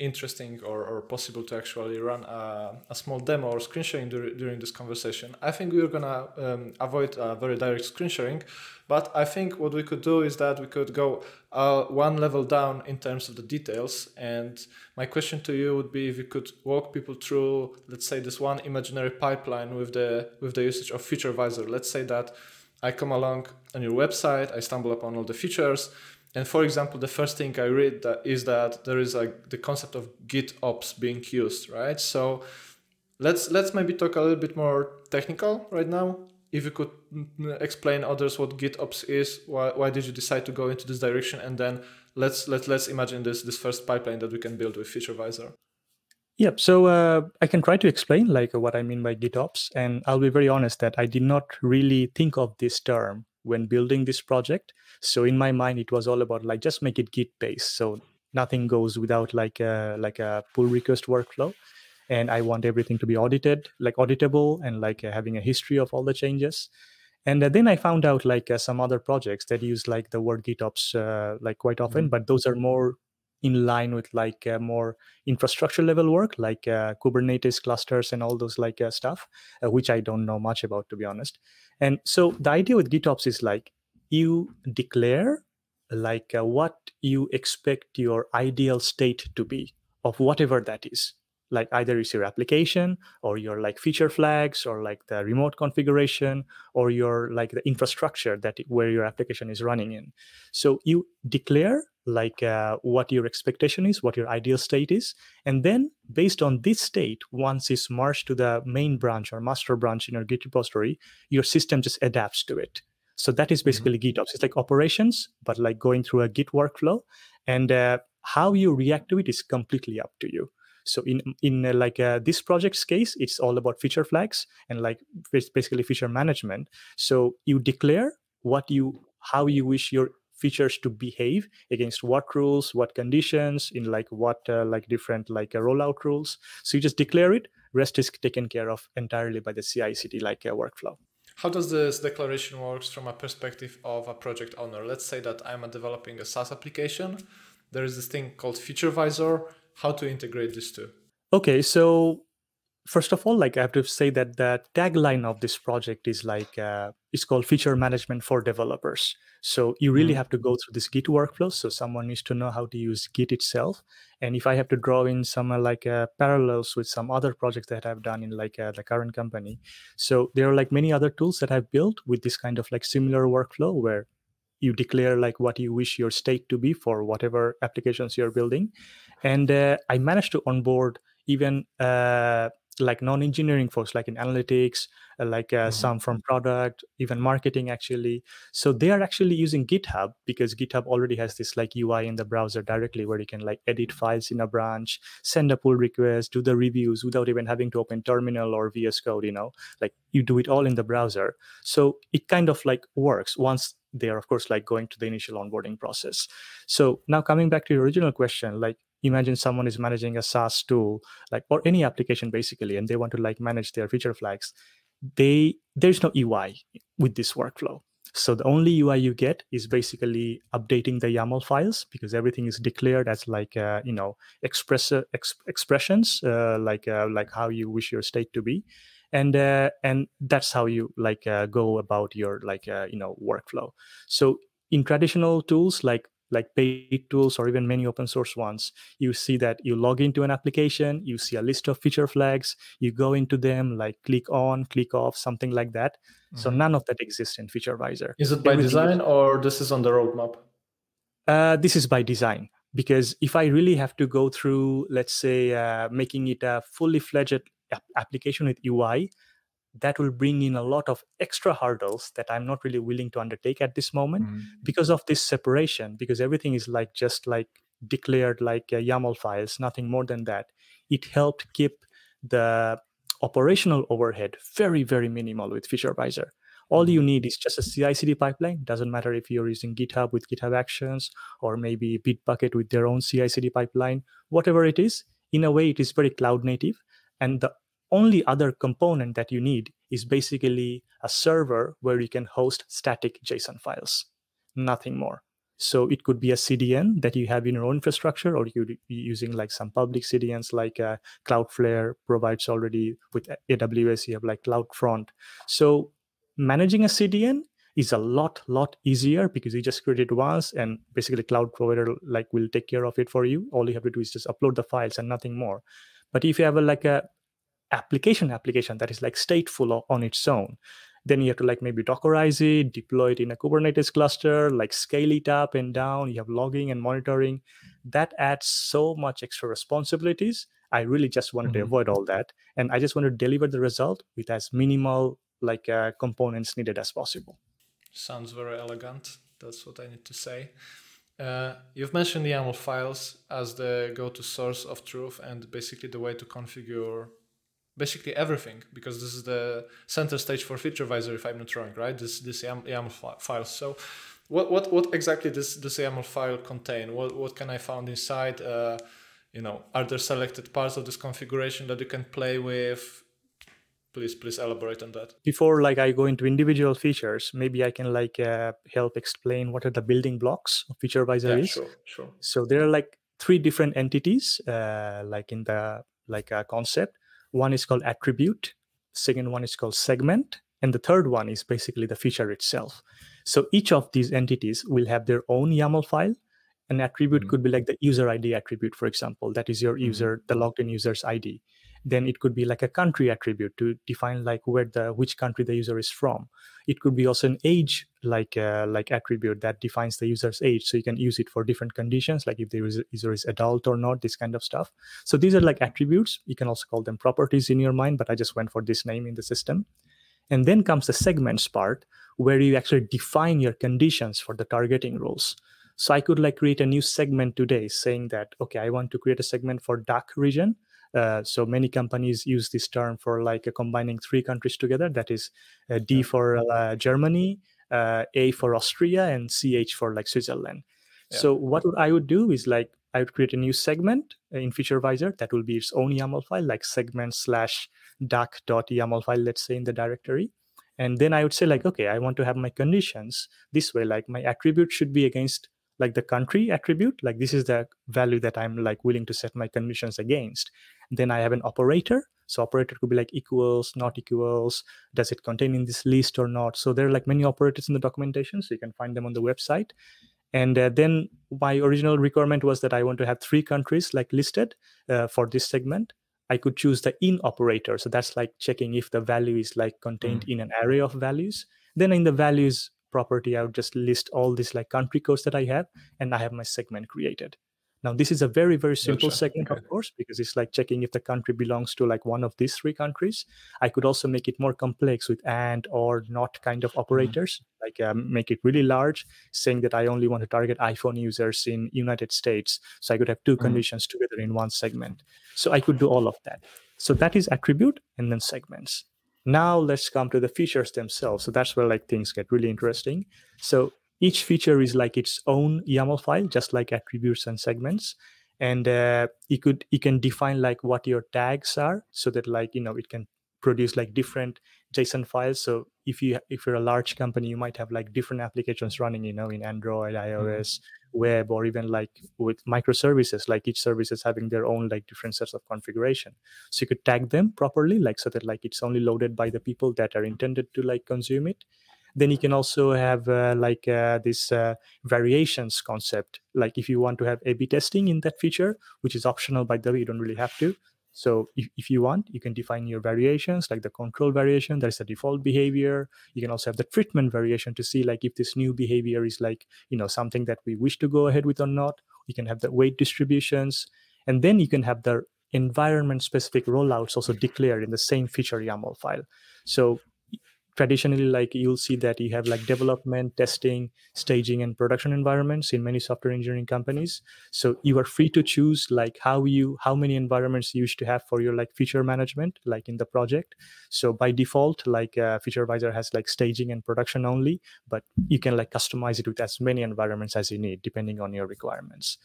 interesting or, or possible to actually run a, a small demo or screen sharing dur- during this conversation. I think we're gonna um, avoid a very direct screen sharing, but I think what we could do is that we could go uh, one level down in terms of the details. And my question to you would be if you could walk people through, let's say, this one imaginary pipeline with the with the usage of feature Featurevisor. Let's say that I come along on your website, I stumble upon all the features and for example, the first thing I read that is that there is like the concept of GitOps being used, right? So let's let's maybe talk a little bit more technical right now. If you could explain others what GitOps is, why, why did you decide to go into this direction, and then let's let let's imagine this this first pipeline that we can build with Featurevisor. Yep. So uh, I can try to explain like what I mean by GitOps, and I'll be very honest that I did not really think of this term when building this project. So in my mind, it was all about like just make it Git based. So nothing goes without like a like a pull request workflow. And I want everything to be audited, like auditable, and like uh, having a history of all the changes. And uh, then I found out like uh, some other projects that use like the word GitOps uh, like quite often, mm-hmm. but those are more in line with like uh, more infrastructure level work like uh, kubernetes clusters and all those like uh, stuff which i don't know much about to be honest and so the idea with gitops is like you declare like uh, what you expect your ideal state to be of whatever that is. Like either it's your application or your like feature flags or like the remote configuration or your like the infrastructure that where your application is running in. So you declare like uh, what your expectation is what your ideal state is and then based on this state once it's merged to the main branch or master branch in your git repository your system just adapts to it so that is mm-hmm. basically mm-hmm. gitops. It's like operations but like going through a git workflow. And uh, how you react to it is completely up to you. So in in uh, like uh, this project's case it's all about feature flags and like basically feature management. So you declare what you how you wish your features to behave against what rules what conditions in like what uh, like different like uh, rollout rules. So you just declare it rest is taken care of entirely by the ci cd like uh, workflow how does this declaration works from a perspective of a project owner? Let's say that i'm developing a saas application. There is this thing called Feature featurevisor how to integrate these two? Okay so first of all, like I have to say that the tagline of this project is like uh, it's called feature management for developers. So you really mm-hmm. have to go through this Git workflow. So someone needs to know how to use Git itself. And if I have to draw in some uh, like uh, parallels with some other projects that I've done in like uh, the current company, so there are like many other tools that I've built with this kind of like similar workflow where you declare like what you wish your state to be for whatever applications you're building and uh, i managed to onboard even uh, like non-engineering folks like in analytics uh, like uh, mm-hmm. some from product even marketing actually. So they are actually using github because github already has this like ui in the browser directly where you can like edit files in a branch send a pull request do the reviews without even having to open terminal or vs code you know? Like you do it all in the browser. So it kind of like works once they are of course like going to the initial onboarding process. So now coming back to your original question like imagine someone is managing a SaaS tool, like or any application basically, and they want to like manage their feature flags. They there's no UI with this workflow. So the only UI you get is basically updating the YAML files because everything is declared as like uh, you know express ex- expressions uh, like uh, like how you wish your state to be, and uh, and that's how you like uh, go about your like uh, you know workflow. So in traditional tools like like paid tools or even many open source ones, you see that you log into an application, you see a list of feature flags, you go into them, like click on, click off, something like that. Mm-hmm. So none of that exists in Featurevisor. Is it by design or this is on the roadmap? Uh, this is by design because if I really have to go through, let's say, uh, making it a fully fledged application with UI, that will bring in a lot of extra hurdles that i'm not really willing to undertake at this moment mm. because of this separation because everything is like just like declared like uh, yaml files nothing more than that it helped keep the operational overhead very very minimal with Featurevisor all you mm-hmm. need is just a ci-cd pipeline doesn't matter if you're using github with github actions or maybe bitbucket with their own ci-cd pipeline whatever it is in a way it is very cloud native and the only other component that you need is basically a server where you can host static JSON files, nothing more. So it could be a CDN that you have in your own infrastructure, or you could be using like some public CDNs like uh, Cloudflare provides already with AWS. You have like CloudFront. So managing a CDN is a lot lot easier because you just create it once and basically cloud provider like will take care of it for you all you have to do is just upload the files and nothing more but if you have a, like a application application that is like stateful on its own. Then you have to like maybe dockerize it deploy it in a kubernetes cluster like scale it up and down. You have logging and monitoring. That adds so much extra responsibilities. I really just wanted mm-hmm. to avoid all that. And i just want to deliver the result with as minimal like uh, components needed as possible. Sounds very elegant. That's what i need to say. Uh, you've mentioned the YAML files as the go-to source of truth and basically the way to configure basically everything because this is the center stage for Featurevisor if I'm not wrong, right? This this YAML file. So what what what exactly does this YAML file contain? What what can I find inside? Uh, you know, are there selected parts of this configuration that you can play with? Please please elaborate on that. Before like I go into individual features, maybe I can like uh, help explain what are the building blocks of Featurevisor yeah, is. Sure, sure. So there are like three different entities, uh, like in the like a concept one is called attribute, second one is called segment, and the third one is basically the feature itself. So each of these entities will have their own YAML file. An attribute mm-hmm. could be like the user ID attribute, for example, that is your mm-hmm. user, the logged in user's ID then it could be like a country attribute to define like where the which country the user is from. It could be also an age like uh, like attribute that defines the user's age. So you can use it for different conditions like if the user is adult or not this kind of stuff. So these are like attributes. You can also call them properties in your mind but i just went for this name in the system. And then comes the segments part where you actually define your conditions for the targeting rules. So i could like create a new segment today saying that okay i want to create a segment for DACH region uh, so many companies use this term for like uh, combining three countries together. That is uh, D for uh, Germany, uh, A for Austria, and CH for like Switzerland. Yeah. So what I would do is like I would create a new segment in Featurevisor that will be its own YAML file, like segment slash DACH.yaml file, let's say in the directory. And then I would say like, okay, I want to have my conditions this way. Like my attribute should be against like the country attribute like this is the value that i'm like willing to set my conditions against then i have an operator. So operator could be like equals not equals does it contain in this list or not? So there are like many operators in the documentation so you can find them on the website. And uh, then my original requirement was that i want to have three countries like listed uh, for this segment. I could choose the in operator so that's like checking if the value is like contained mm. in an array of values. Then in the values property i would just list all these like country codes that i have and i have my segment created now, this is a very, very simple gotcha. segment, okay. of course, because it's like checking if the country belongs to like one of these three countries. I could also make it more complex with and or not kind of mm-hmm. operators, mm-hmm. like um, make it really large, saying that I only want to target iPhone users in United States. So I could have 2 mm-hmm. conditions together in one segment. So I could do all of that. So that is attribute and then segments. Now let's come to the features themselves. So that's where like things get really interesting. So each feature is like its own YAML file, just like attributes and segments. And uh, you could you can define like what your tags are, so that like you know it can produce like different JSON files. So if you if you're a large company, you might have like different applications running, you know, in Android, mm-hmm. iOS, mm-hmm. web, or even like with microservices. Like each service is having their own like different sets of configuration. So you could tag them properly, like so that like it's only loaded by the people that are intended to like consume it then you can also have uh, like uh, this uh, variations concept. Like if you want to have a b testing in that feature which is optional by the way you don't really have to. So if, if you want you can define your variations like the control variation that is the default behavior. You can also have the treatment variation to see like if this new behavior is like you know something that we wish to go ahead with or not. You can have the weight distributions and then you can have the environment specific rollouts also declared in the same feature YAML file. So traditionally like you'll see that you have like development testing staging and production environments in many software engineering companies. So you are free to choose like how you how many environments you wish to have for your like feature management like in the project. So by default like uh, Featurevisor has like staging and production only but you can like customize it with as many environments as you need depending on your requirements.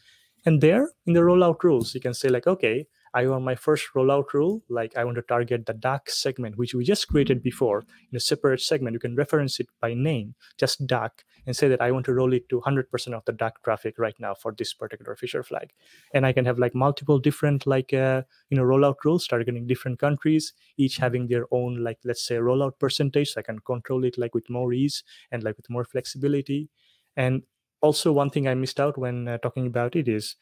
And there in the rollout rules you can say like okay I want my first rollout rule, like I want to target the DACH segment, which we just created before in a separate segment. You can reference it by name, just DACH, and say that I want to roll it to 100% of the DACH traffic right now for this particular feature flag. And I can have like multiple different like uh, you know rollout rules targeting different countries, each having their own like let's say rollout percentage. So I can control it like with more ease and like with more flexibility. And also one thing I missed out when uh, talking about it is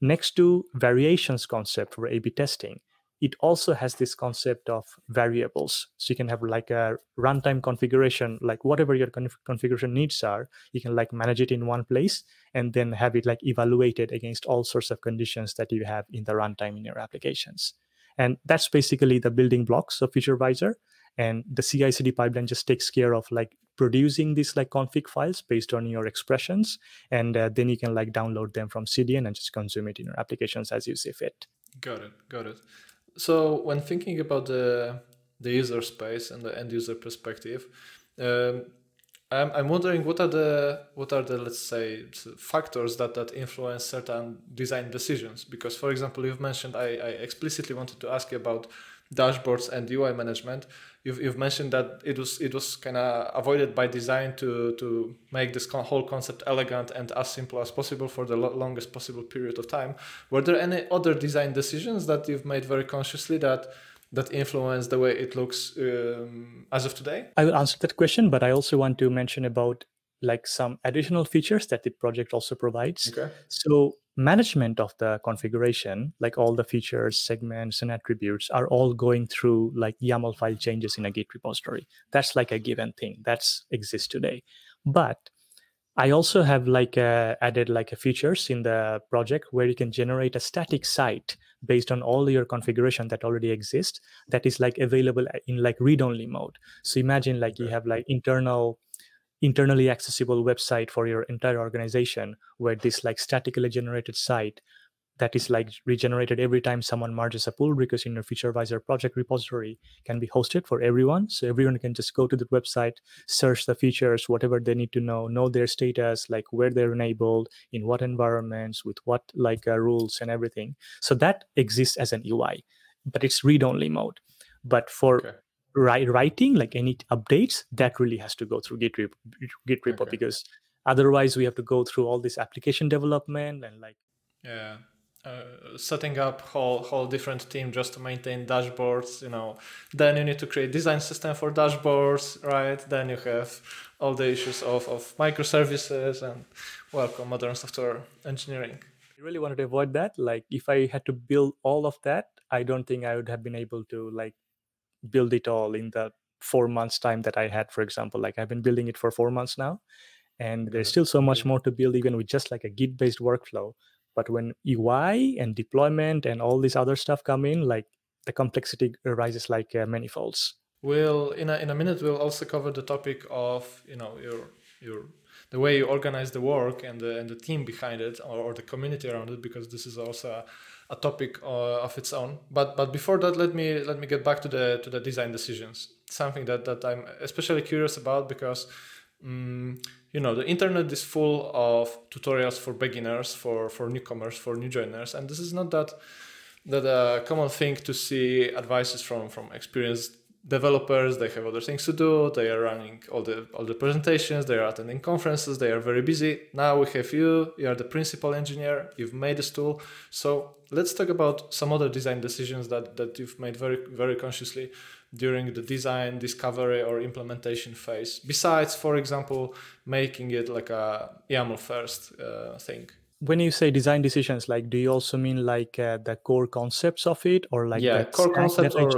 next to variations concept for A/B testing, it also has this concept of variables. So you can have like a runtime configuration, like whatever your conf- configuration needs are, you can like manage it in one place and then have it like evaluated against all sorts of conditions that you have in the runtime in your applications. And that's basically the building blocks of Featurevisor and the ci-cd pipeline just takes care of like producing these like config files based on your expressions and uh, then you can like download them from cdn and just consume it in your applications as you see fit. Got it got it. So when thinking about the the user space and the end user perspective um, I'm, I'm wondering what are the what are the let's say factors that that influence certain design decisions? Because for example you've mentioned I, I explicitly wanted to ask you about dashboards and UI management you've, you've mentioned that it was it was kind of avoided by design to to make this whole concept elegant and as simple as possible for the lo- longest possible period of time. Were there any other design decisions that you've made very consciously that that influence the way it looks um, as of today? I will answer that question, but I also want to mention about like some additional features that the project also provides. Okay. So management of the configuration, like all the features, segments, and attributes, are all going through like YAML file changes in a Git repository. That's like a given thing that's exists today. But I also have like uh, added like a features in the project where you can generate a static site based on all your configuration that already exists that is like available in like read-only mode. So imagine like you have like internal internally accessible website for your entire organization where this like statically generated site that is like regenerated every time someone merges a pull request in your Featurevisor project repository can be hosted for everyone. So everyone can just go to the website search the features whatever they need to know know their status like where they're enabled in what environments with what like uh, rules and everything. So that exists as an ui but it's read only mode. But for okay writing like any updates that really has to go through git, rep- git repo okay. because otherwise we have to go through all this application development and like yeah. Uh, setting up whole whole different team just to maintain dashboards you know. Then you need to create design system for dashboards right? Then you have all the issues of, of microservices and welcome modern software engineering. I really wanted to avoid that. Like if i had to build all of that i don't think i would have been able to like build it all in the four months time that i had for example like i've been building it for four months now and there's still so much more to build even with just like a git based workflow but when ui and deployment and all this other stuff come in like the complexity arises like uh, many folds we'll in a, in a minute we'll also cover the topic of you know your your the way you organize the work and the, and the team behind it or, or the community around it because this is also a, a topic uh, of its own. But but before that let me let me get back to the to the design decisions. Something that that i'm especially curious about because um, you know the internet is full of tutorials for beginners for for newcomers for new joiners. And this is not that that a common thing to see advices from from experienced developers they have other things to do they are running all the all the presentations they are attending conferences they are very busy. Now we have you you are the principal engineer you've made this tool so let's talk about some other design decisions that that you've made very very consciously during the design discovery or implementation phase besides for example making it like a yaml first uh, thing. When you say design decisions like do you also mean like uh, the core concepts of it or like yeah core concepts or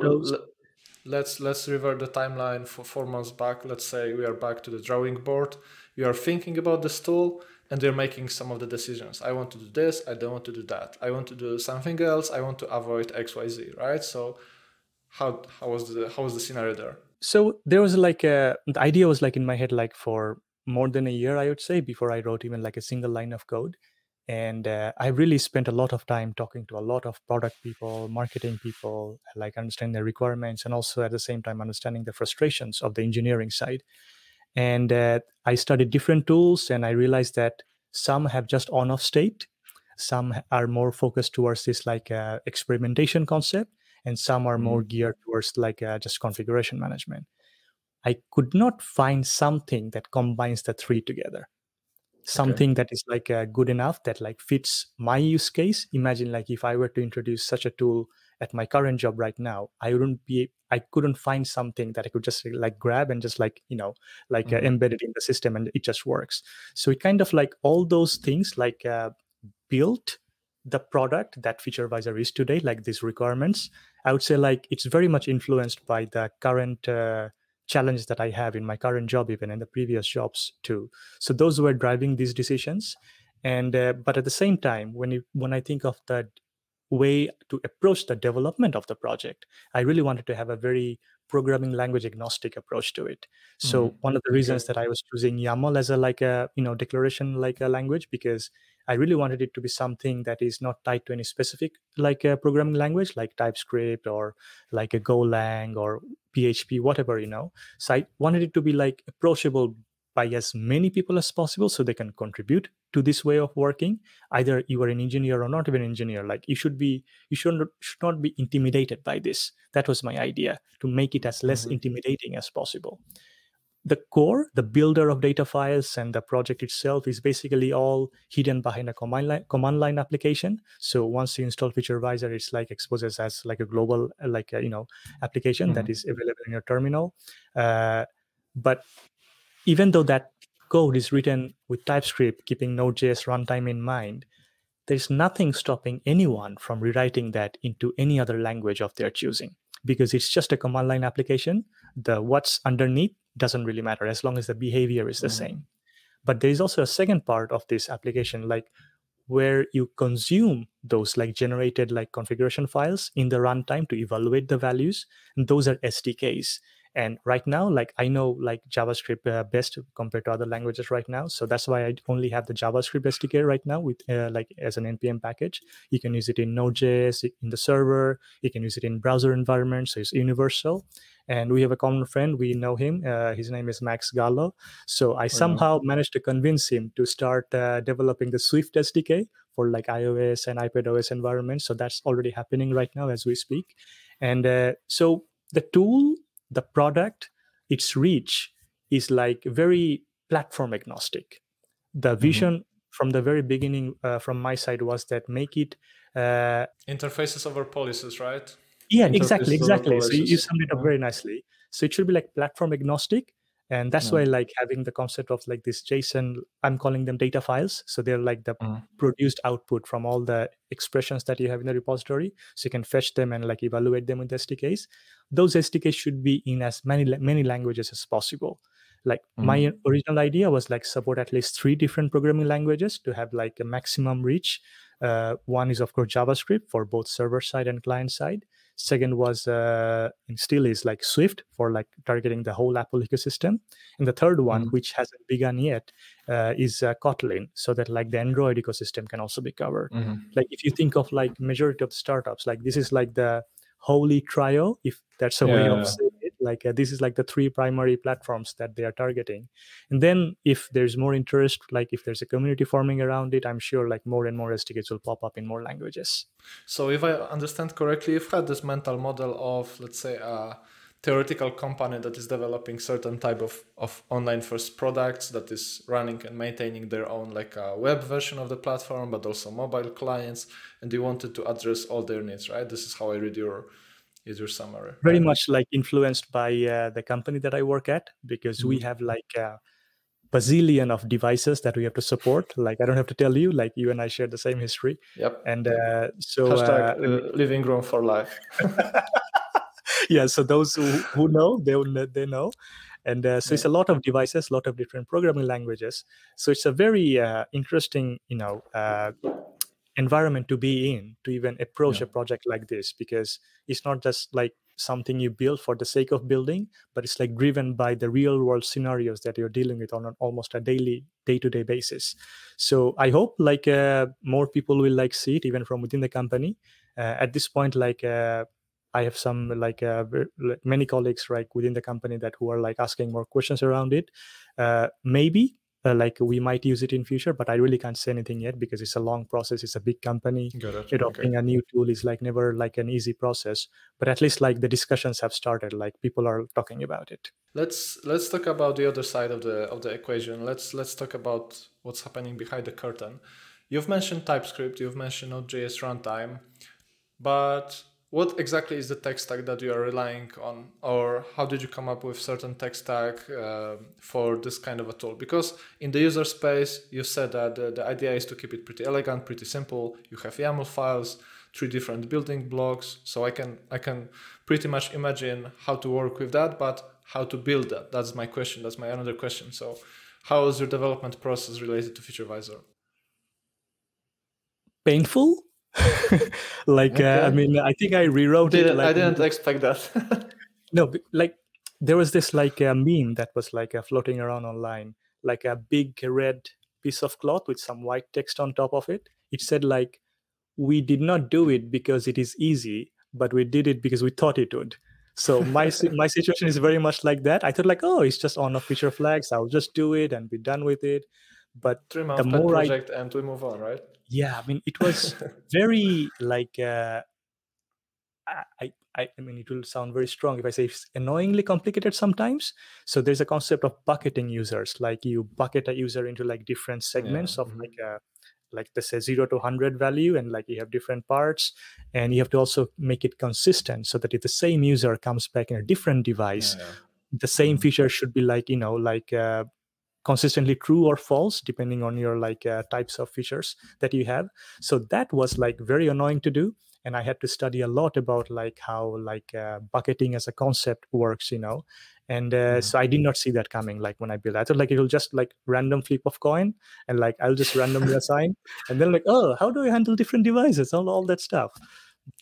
let's let's revert the timeline for four months back. Let's say we are back to the drawing board. You are thinking about this tool and you're making some of the decisions. I want to do this i don't want to do that. I want to do something else i want to avoid xyz right? So how how was the how was the scenario there? So there was like a the idea was like in my head like for more than a year i would say before i wrote even like a single line of code and uh, i really spent a lot of time talking to a lot of product people marketing people like understanding their requirements and also at the same time understanding the frustrations of the engineering side. And uh, i studied different tools and i realized that some have just on off state some are more focused towards this like uh, experimentation concept and some are more mm-hmm. geared towards like uh, just configuration management. I could not find something that combines the three together something okay. that is like uh, good enough that like fits my use case imagine like if i were to introduce such a tool at my current job right now i wouldn't be i couldn't find something that i could just like grab and just like you know like uh, mm-hmm. uh, embed it in the system and it just works so it kind of like all those things like uh, built the product that featurevisor is today like these requirements i would say like it's very much influenced by the current uh, challenges that I have in my current job, even in the previous jobs too. So those were driving these decisions. And uh, but at the same time, when you, when I think of the way to approach the development of the project, I really wanted to have a very programming language agnostic approach to it. So mm-hmm. one of the reasons okay. that I was choosing YAML as a like a you know declaration like a language because I really wanted it to be something that is not tied to any specific like a programming language like TypeScript or like a Golang or PHP, whatever, you know. So I wanted it to be like approachable by as many people as possible so they can contribute to this way of working either you are an engineer or not even an engineer like you should be you should not, should not be intimidated by this that was my idea to make it as less mm-hmm. intimidating as possible the core, the builder of data files and the project itself is basically all hidden behind a command line, command line application. So once you install Featurevisor, it's like exposes as like a global, like a, you know, application mm-hmm. that is available in your terminal. Uh, but even though that code is written with TypeScript, keeping Node.js runtime in mind, there's nothing stopping anyone from rewriting that into any other language of their choosing because it's just a command line application. The what's underneath doesn't really matter as long as the behavior is the mm-hmm. same. But there is also a second part of this application, like where you consume those like generated like configuration files in the runtime to evaluate the values. And those are SDKs and right now like i know like javascript uh, best compared to other languages right now. So that's why i only have the javascript sdk right now with uh, like as an npm package. You can use it in node.js in the server. You can use it in browser environment so it's universal. And we have a common friend we know him uh, his name is max gallo. So i oh, somehow managed to convince him to start uh, developing the swift sdk for like ios and ipados environments so that's already happening right now as we speak. And uh, so the tool the product, its reach is like very platform agnostic. The mm-hmm. vision mm-hmm. from the very beginning uh, from my side was that make it uh, interfaces over policies right yeah exactly exactly so you, you summed it up very nicely so it should be like platform agnostic and that's why like having the concept of like this json i'm calling them data files. So they're like the Mm. produced output from all the expressions that you have in the repository. So you can fetch them and like evaluate them with sdks those sdks should be in as many many languages as possible. Like my original idea was like support at least three different programming languages to have like a maximum reach. Uh, one is of course javascript for both server side and client side second was uh, and still is like swift for like targeting the whole apple ecosystem and the third one Mhm. which hasn't begun yet uh, is uh, kotlin so that like the android ecosystem can also be covered Mhm. like if you think of like majority of startups like this is like the holy trio if that's a way of saying like uh, this is like the three primary platforms that they are targeting and then if there's more interest like if there's a community forming around it i'm sure like more and more sdks will pop up in more languages So, if I understand correctly, you've had this mental model of, let's say, a theoretical company that is developing certain type of, of online first products that is running and maintaining their own like a web version of the platform, but also mobile clients, and you wanted to address all their needs, right? This is how I read your is your summary. very much like influenced by uh, the company that i work at because we Mhm. have like a bazillion of devices that we have to support like i don't have to tell you like you and i share the same history Yep. and uh, so Hashtag uh, uh, living room for life. yeah so those who, who know they will know, they know and uh, so it's a lot of devices a lot of different programming languages so it's a very uh, interesting you know uh, environment to be in to even approach Yeah. a project like this because it's not just like something you build for the sake of building but it's like driven by the real world scenarios that you're dealing with on an almost a daily day-to-day basis. So i hope like uh, more people will like see it even from within the company. Uh, at this point like uh, i have some like uh, many colleagues like within the company that who are like asking more questions around it. Uh, maybe uh, like we might use it in future but i really can't say anything yet because it's a long process. It's a big company. Adopting a new tool is like never like an easy process but at least like the discussions have started like people are talking about it. Let's let's talk about the other side of the of the equation. Let's let's talk about what's happening behind the curtain. You've mentioned TypeScript, you've mentioned Node.js runtime, but what exactly is the tech stack that you are relying on, or how did you come up with certain tech stack uh, for this kind of a tool? Because in the user space, you said that the, the idea is to keep it pretty elegant, pretty simple. You have YAML files, three different building blocks, so I can I can pretty much imagine how to work with that, but how to build that? That's my question. That's my another question. So, how is your development process related to Featurevisor? painful like uh, i mean i think i rewrote it Didn't, like I didn't expect that. no like there was this like a meme that was like uh, floating around online like a big red piece of cloth with some white text on top of it. It said like we did not do it because it is easy but we did it because we thought it would. So my my situation is very much like that. I thought like oh it's just on a feature flags. I'll just do it and be done with it. But pet more I- project, and we move on, right? Yeah i mean it was very like uh, I, I i mean it will sound very strong if i say it's annoyingly complicated sometimes so there's a concept of bucketing users like you bucket a user into like different segments of mhm. like a like let's say 0 to 100 value and like you have different parts and you have to also make it consistent so that if the same user comes back in a different device Yeah, yeah. the same Mhm. feature should be like you know like uh, consistently true or false depending on your like uh, types of features that you have. So that was like very annoying to do and i had to study a lot about like how like uh, bucketing as a concept works you know? And uh, Mhm. so i did not see that coming like when i built i thought like it'll just like random flip of coin and like i'll just randomly assign and then like oh how do i handle different devices? All, all that stuff.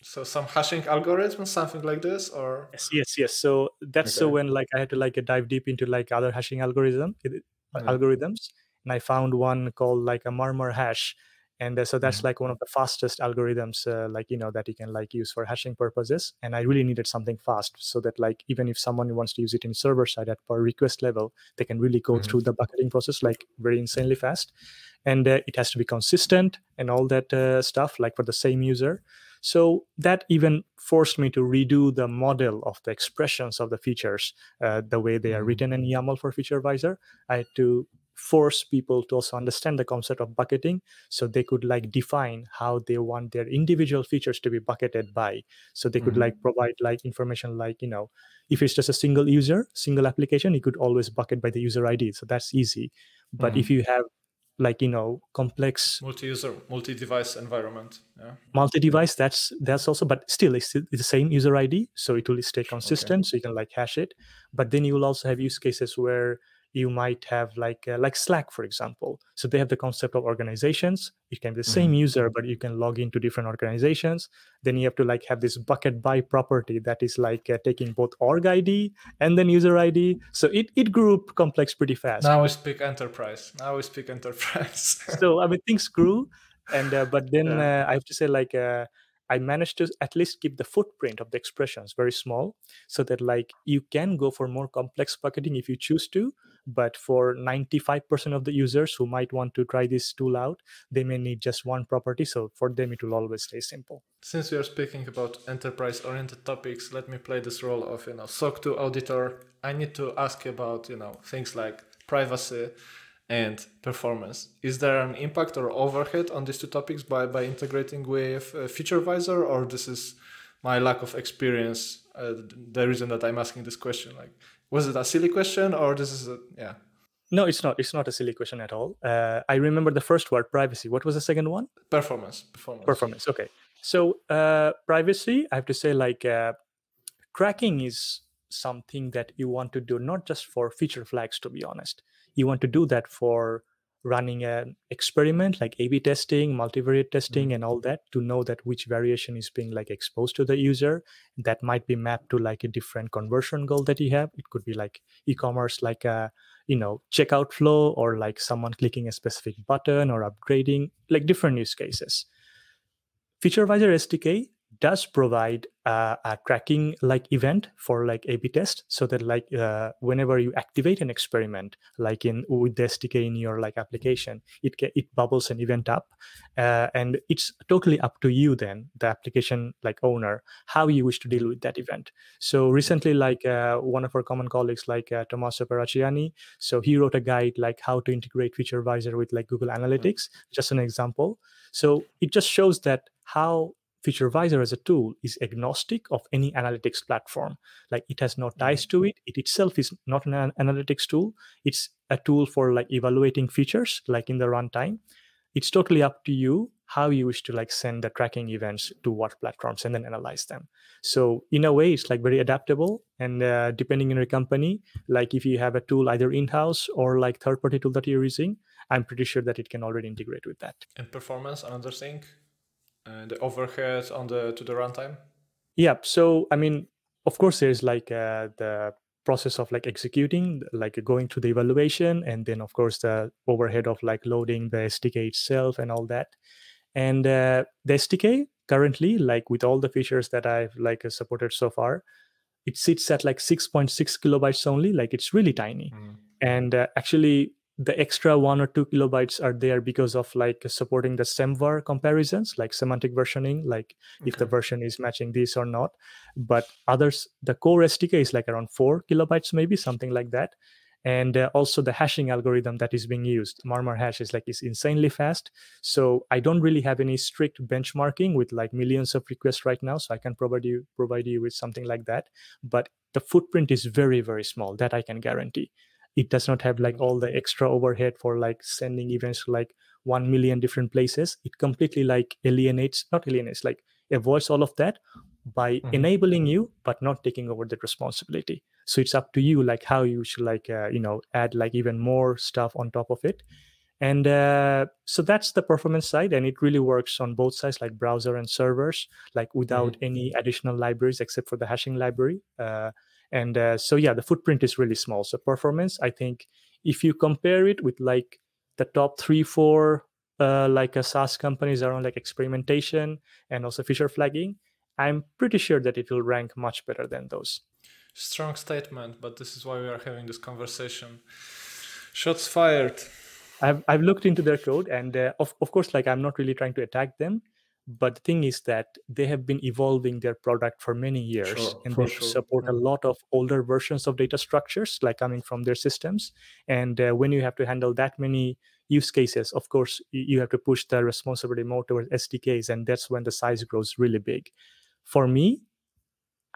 So some hashing algorithm, something like this, or? Yes yes yes. So that's so when like i had to like dive deep into like other hashing algorithm. It- Yeah. algorithms and i found one called like a murmur hash and uh, so that's Mhm. like one of the fastest algorithms uh, like you know that you can like use for hashing purposes and i really needed something fast so that like even if someone wants to use it in server side at per request level they can really go Mhm. through the bucketing process like very insanely fast and uh, it has to be consistent and all that uh, stuff like for the same user so that even forced me to redo the model of the expressions of the features uh, the way they are Mhm. written in YAML for Featurevisor. I had to force people to also understand the concept of bucketing so they could like define how they want their individual features to be bucketed by so they could Mhm. like provide like information like you know if it's just a single user single application you could always bucket by the user id so that's easy but if you have like you know complex multi-user multi-device environment yeah. Multi-device that's that's also but still it's, still- it's the same user id so it will stay consistent so you can like hash it. But then you will also have use cases where you might have like uh, like slack for example. So they have the concept of organizations. It can be the same user but you can log into different organizations. Then you have to like have this bucket by property that is like uh, taking both org id and then user id so it it grew complex pretty fast. Now we speak enterprise. Now we speak enterprise. So I mean things grew, and uh, but then Yeah. uh, I have to say like uh, I managed to at least keep the footprint of the expressions very small, so that like you can go for more complex bucketing if you choose to. But for ninety five percent of the users who might want to try this tool out, they may need just one property. So for them, it will always stay simple. Since we are speaking about enterprise-oriented topics, let me play this role of you know SOC 2 auditor. I need to ask about you know things like privacy and performance. Is there an impact or overhead on these two topics by by integrating with uh, Featurevisor, or this is my lack of experience uh, the reason that I'm asking this question? Like, was it a silly question, or this is a yeah? No, it's not. It's not a silly question at all. Uh, I remember the first word, privacy. What was the second one? Performance, performance, performance okay so uh, privacy i have to say like uh, tracking is something that you want to do not just for feature flags to be honest you want to do that for running an experiment like a b testing multivariate testing mm-hmm. and all that to know that which variation is being like exposed to the user. That might be mapped to like a different conversion goal that you have. It could be like e-commerce like a you know checkout flow or like someone clicking a specific button or upgrading like different use cases. Featurevisor SDK does provide uh, a tracking like event for like A/B test, so that like uh, whenever you activate an experiment, like in with the SDK in your like application, it ca- it bubbles an event up, uh, and it's totally up to you then, the application like owner, how you wish to deal with that event. So recently, like uh, one of our common colleagues, like uh, Tommaso Paraciani, so he wrote a guide like how to integrate Featurevisor with like Google Analytics, just an example. So it just shows that how Featurevisor as a tool is agnostic of any analytics platform. Like it has no ties to it. It itself is not an an- analytics tool. It's a tool for like evaluating features, like in the runtime. It's totally up to you how you wish to like send the tracking events to what platforms and then analyze them. So in a way, it's like very adaptable. And uh, depending on your company, like if you have a tool either in-house or like third-party tool that you're using, I'm pretty sure that it can already integrate with that. And performance, another thing, the overhead on the to the runtime. Yeah. So, I mean, of course, there's like uh, the process of like executing, like going through the evaluation, and then of course the overhead of like loading the SDK itself and all that. And uh, the SDK currently, like with all the features that I've like uh, supported so far, it sits at like 6.6 kilobytes only. Like it's really tiny and uh, actually the extra one or two kilobytes are there because of like supporting the semver comparisons like semantic versioning like if the version is matching this or not. But others the core sdk is like around four kilobytes maybe something like that. And uh, also the hashing algorithm that is being used murmur hash is like is insanely fast. So i don't really have any strict benchmarking with like millions of requests right now so i can provide you provide you with something like that. But the footprint is very very small that i can guarantee it does not have like all the extra overhead for like sending events to like 1 million different places. It completely like alienates not alienates like avoids all of that by Mhm. enabling you but not taking over that responsibility. So it's up to you like how you should like uh, you know add like even more stuff on top of it. And uh, so that's the performance side and it really works on both sides like browser and servers like without any additional libraries except for the hashing library. Uh, and uh, so yeah the footprint is really small so performance i think if you compare it with like the top three four uh, like a SaaS companies around like experimentation and also feature flagging, I'm pretty sure that it will rank much better than those. Strong statement, but this is why we are having this conversation. Shots fired. I've I've looked into their code, and uh, of of course, like I'm not really trying to attack them, but the thing is that they have been evolving their product for many years Sure, and they sure. support a lot of older versions of data structures like coming from their systems and uh, when you have to handle that many use cases of course you have to push the responsibility more towards sdks and that's when the size grows really big for me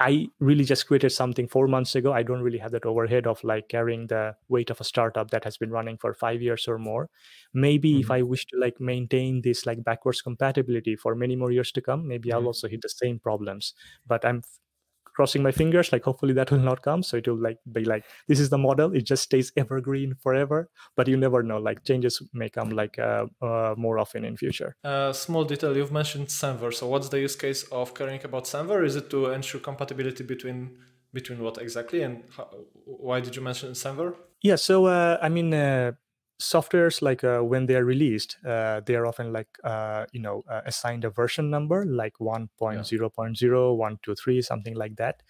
I really just created something four months ago. I don't really have that overhead of like carrying the weight of a startup that has been running for five years or more. Maybe if Mhm. I wish to like maintain this like backwards compatibility for many more years to come, maybe I'll Mhm. also hit the same problems. But I'm crossing my fingers, like hopefully that will not come. So it will like be like this is the model. It just stays evergreen forever. But you never know. Like changes may come like uh, uh, more often in future. Uh, small detail, you've mentioned Semver. So what's the use case of caring about Semver? Is it to ensure compatibility between between what exactly and how, why did you mention Semver? Yeah, so uh, I mean, uh, softwares like uh, when they are released, uh, they are often like uh, you know uh, assigned a version number like 1.0.0, 123, something like that.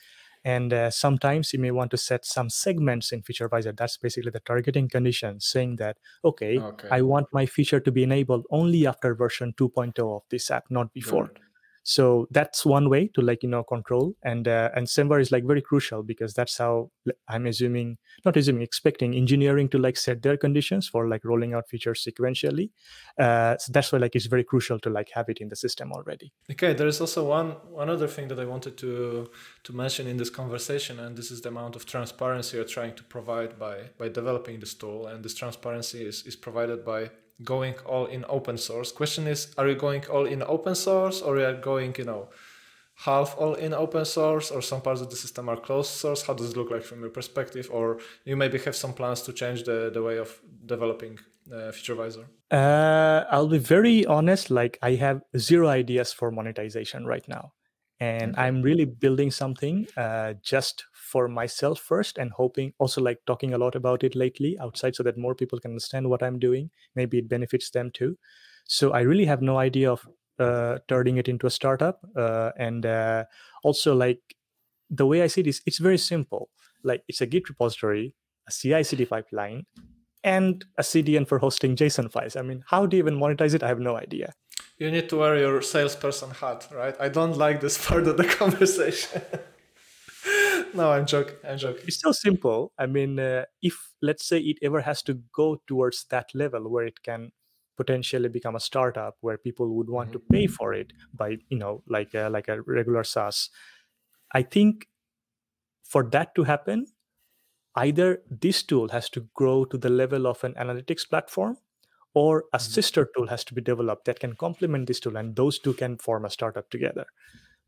And uh, sometimes you may want to set some segments in Featurevisor. That's basically the targeting condition, saying that okay, Okay. I want my feature to be enabled only after version 2.0 of this app, not before. So that's one way to like you know control. And uh, and semver is like very crucial because that's how i'm assuming not assuming expecting engineering to like set their conditions for like rolling out features sequentially. Uh, so that's why like it's very crucial to like have it in the system already. Okay, there is also one one other thing that I wanted to to mention in this conversation, and this is the amount of transparency you're trying to provide by by developing this tool, and this transparency is is provided by going all in open source. Question is, are you going all in open source, or are you going, you know, half all in open source, or some parts of the system are closed source? How does it look like from your perspective, or you maybe have some plans to change the the way of developing uh, Featurevisor? uh, i'll be very honest like i have zero ideas for monetization right now and Okay. i'm really building something uh, just for myself first and hoping also like talking a lot about it lately outside so that more people can understand what i'm doing. Maybe it benefits them too. So i really have no idea of uh, turning it into a startup uh, and uh, also like the way i see this it's very simple. Like it's a git repository a ci cd pipeline and a cdn for hosting json files. I mean how do you even monetize it? I have no idea. You need to wear your salesperson hat, right? I don't like this part of the conversation. No, I'm joking. I'm joking. it's so simple i mean uh, if let's say it ever has to go towards that level where it can potentially become a startup where people would want to mm-hmm. pay for it by you know like a, like a regular saas i think for that to happen either this tool has to grow to the level of an analytics platform or a mm-hmm. sister tool has to be developed that can complement this tool and those two can form a startup together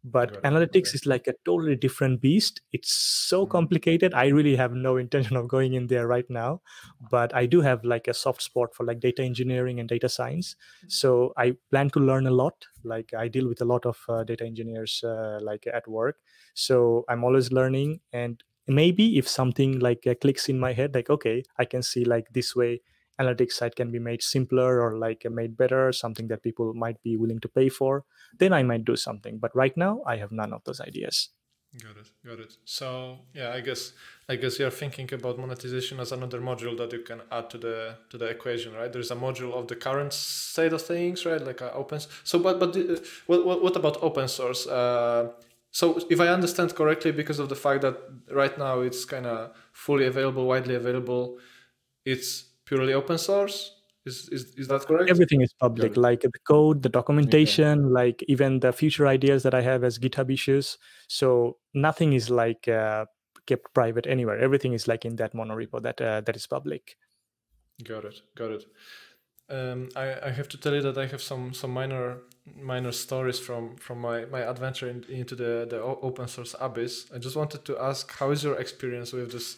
but it. analytics Okay. is like a totally different beast. It's so Mhm. complicated. I really have no intention of going in there right now. But i do have like a soft spot for like data engineering and data science. So i plan to learn a lot. Like i deal with a lot of uh, data engineers uh, like at work. So i'm always learning. And maybe if something like uh, clicks in my head like okay i can see like this way analytics side can be made simpler or like uh, made better something that people might be willing to pay for then i might do something but right now i have none of those ideas Got it. Got it. So yeah, I guess I guess you're thinking about monetization as another module that you can add to the to the equation, right? There's a module of the current state of things, right? Like uh. So, but but uh, what what what about open source? Uh, so if I understand correctly, because of the fact that right now it's kind of fully available, widely available, it's purely open source. Is is, is that correct? everything is public like the code the documentation like even the future ideas that i have as github issues so nothing is like uh, kept private anywhere everything is like in that monorepo that uh, that is public Got it. Got it. Um, I, I have to tell you that I have some some minor minor stories from from my my adventure in, into the the open source abyss. I just wanted to ask, how is your experience with this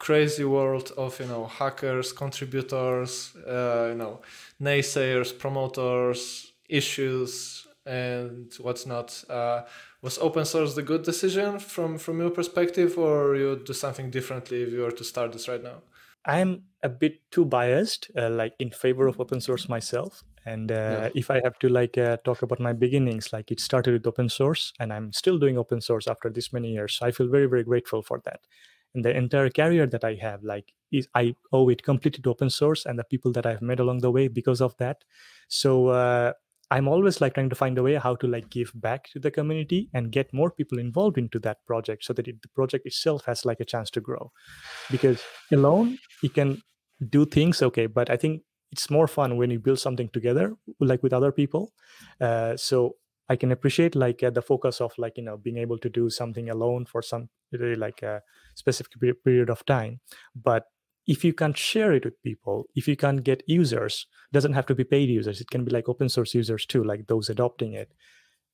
crazy world of you know hackers, contributors, uh, you know naysayers, promoters, issues, and what's not? Uh, was open source the good decision from from your perspective, or you do something differently if you were to start this right now? i'm a bit too biased uh, like in favor of open source myself and uh, Yeah. if i have to like uh, talk about my beginnings like it started with open source and i'm still doing open source after this many years so i feel very very grateful for that and the entire career that i have like is i owe it completely to open source and the people that i've met along the way because of that. So uh, i'm always like trying to find a way how to like give back to the community and get more people involved into that project so that it, the project itself has like a chance to grow. Because alone you can do things okay but i think it's more fun when you build something together like with other people. Uh, so i can appreciate like uh, the focus of like you know being able to do something alone for some really like a specific period of time. But if you can't share it with people if you can't get users doesn't have to be paid users it can be like open source users too like those adopting it.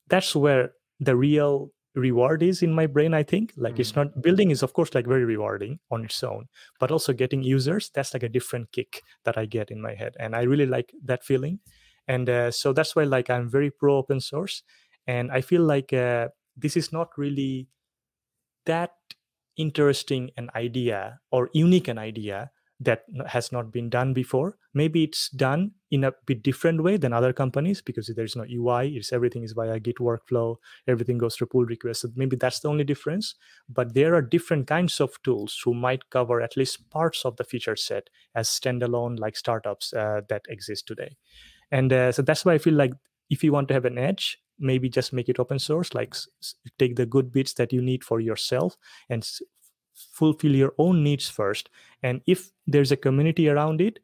That's where the real reward is in my brain i think. Like mm. it's not building is of course like very rewarding on its own but also getting users that's like a different kick that i get in my head and i really like that feeling and uh, so that's why like i'm very pro open source and i feel like uh, this is not really that interesting an idea or unique an idea that has not been done before. Maybe it's done in a bit different way than other companies because there's no ui it's everything is via git workflow everything goes through pull requests so maybe that's the only difference. But there are different kinds of tools who might cover at least parts of the feature set as standalone like startups uh, that exist today and uh, so that's why i feel like if you want to have an edge maybe just make it open source like take the good bits that you need for yourself and fulfill your own needs first and if there's a community around it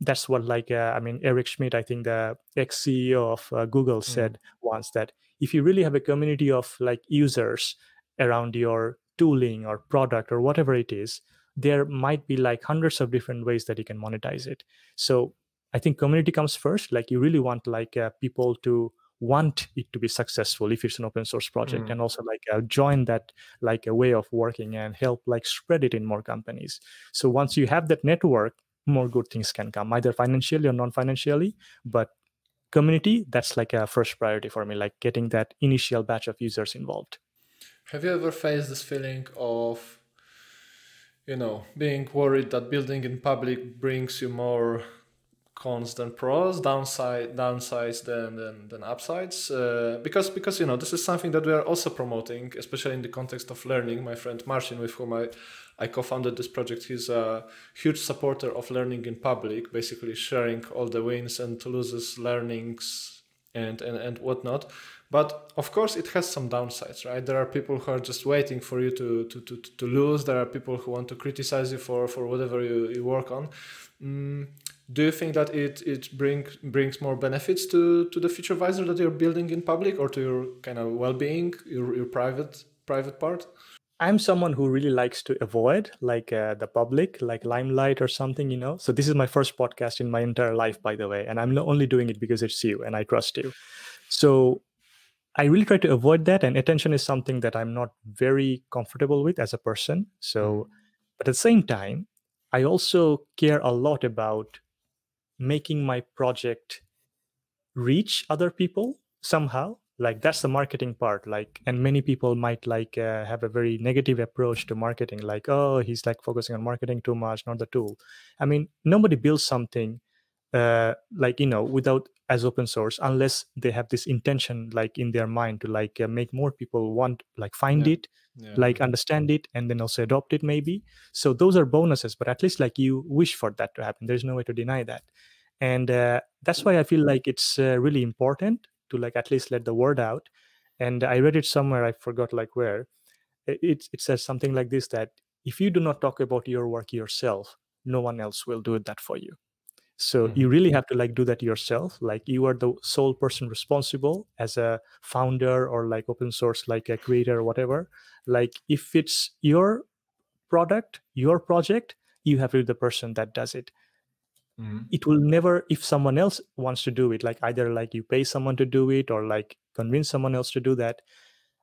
that's what like uh, i mean eric schmidt i think the ex ceo of uh, google mm-hmm. said once that if you really have a community of like users around your tooling or product or whatever it is there might be like hundreds of different ways that you can monetize it so i think community comes first. Like you really want like uh, people to want it to be successful if it's an open source project mm. and also like uh, join that like a way of working and help like spread it in more companies. So once you have that network more good things can come either financially or non-financially. But community that's like a first priority for me like getting that initial batch of users involved. Have you ever faced this feeling of you know being worried that building in public brings you more cons than pros, downside downsides than than, than upsides. Uh, because because you know this is something that we are also promoting, especially in the context of learning. My friend Martin, with whom I I co-founded this project, he's a huge supporter of learning in public, basically sharing all the wins and losses, learnings, and and and whatnot. But of course, it has some downsides, right? There are people who are just waiting for you to to, to, to lose. There are people who want to criticize you for, for whatever you, you work on. Mm, do you think that it it bring, brings more benefits to to the Featurevisor that you're building in public or to your kind of well-being your, your private private part? I'm someone who really likes to avoid like uh, the public like limelight or something you know? So this is my first podcast in my entire life by the way and i'm not only doing it because it's you and i trust you. So i really try to avoid that and attention is something that i'm not very comfortable with as a person so mm. but at the same time i also care a lot about making my project reach other people somehow. Like that's the marketing part. Like and many people might like uh, have a very negative approach to marketing. Like oh he's like focusing on marketing too much not the tool. I mean nobody builds something uh, like you know without as open source unless they have this intention like in their mind to like uh, make more people want like find yeah. it yeah. like understand it and then also adopt it maybe. So those are bonuses but at least like you wish for that to happen. There's no way to deny that and uh, that's why i feel like it's uh, really important to like at least let the word out. And i read it somewhere i forgot like where. It, it says something like this that if you do not talk about your work yourself no one else will do that for you. So mm-hmm. you really have to like do that yourself like you are the sole person responsible as a founder or like open source like a creator or whatever. Like if it's your product your project you have to be the person that does it mm-hmm. it will never if someone else wants to do it like either like you pay someone to do it or like convince someone else to do that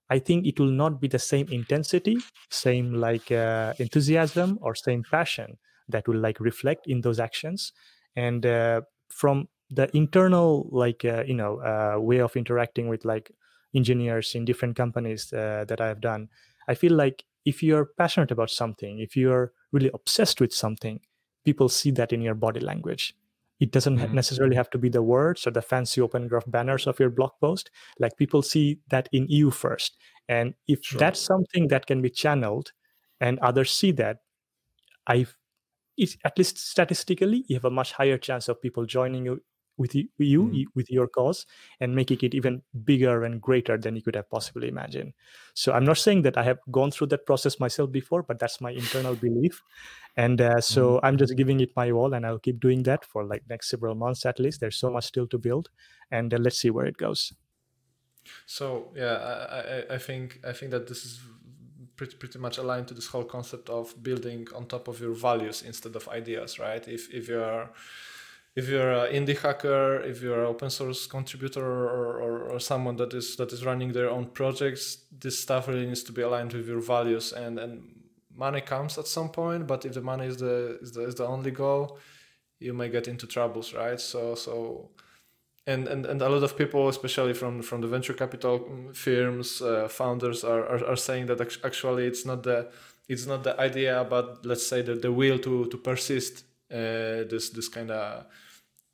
i think it will not be the same intensity same like uh, enthusiasm or same passion that will like reflect in those actions and uh, from the internal like uh, you know uh, way of interacting with like engineers in different companies uh, that i have done i feel like if you're passionate about something if you're really obsessed with something people see that in your body language it doesn't mm-hmm. necessarily have to be the words or the fancy open graph banners of your blog post like people see that in you first and if sure. that's something that can be channeled and others see that i at least statistically you have a much higher chance of people joining you with you, mm. with your cause and making it even bigger and greater than you could have possibly imagined. So i'm not saying that i have gone through that process myself before but that's my internal belief. And uh, so mm. i'm just giving it my all and i'll keep doing that for like next several months at least. There's so much still to build and uh, let's see where it goes. So yeah I, I, I think i think that this is pretty, pretty much aligned to this whole concept of building on top of your values instead of ideas right? If if you're if you're an indie hacker, if you're an open source contributor or, or, or, someone that is that is running their own projects, this stuff really needs to be aligned with your values and, and money comes at some point, but if the money is the is the, is the only goal, you may get into troubles, right? So so and, and, and a lot of people, especially from, from the venture capital firms, uh, founders are, are, are saying that actually it's not the it's not the idea, but let's say the, the will to to persist uh, this this kind of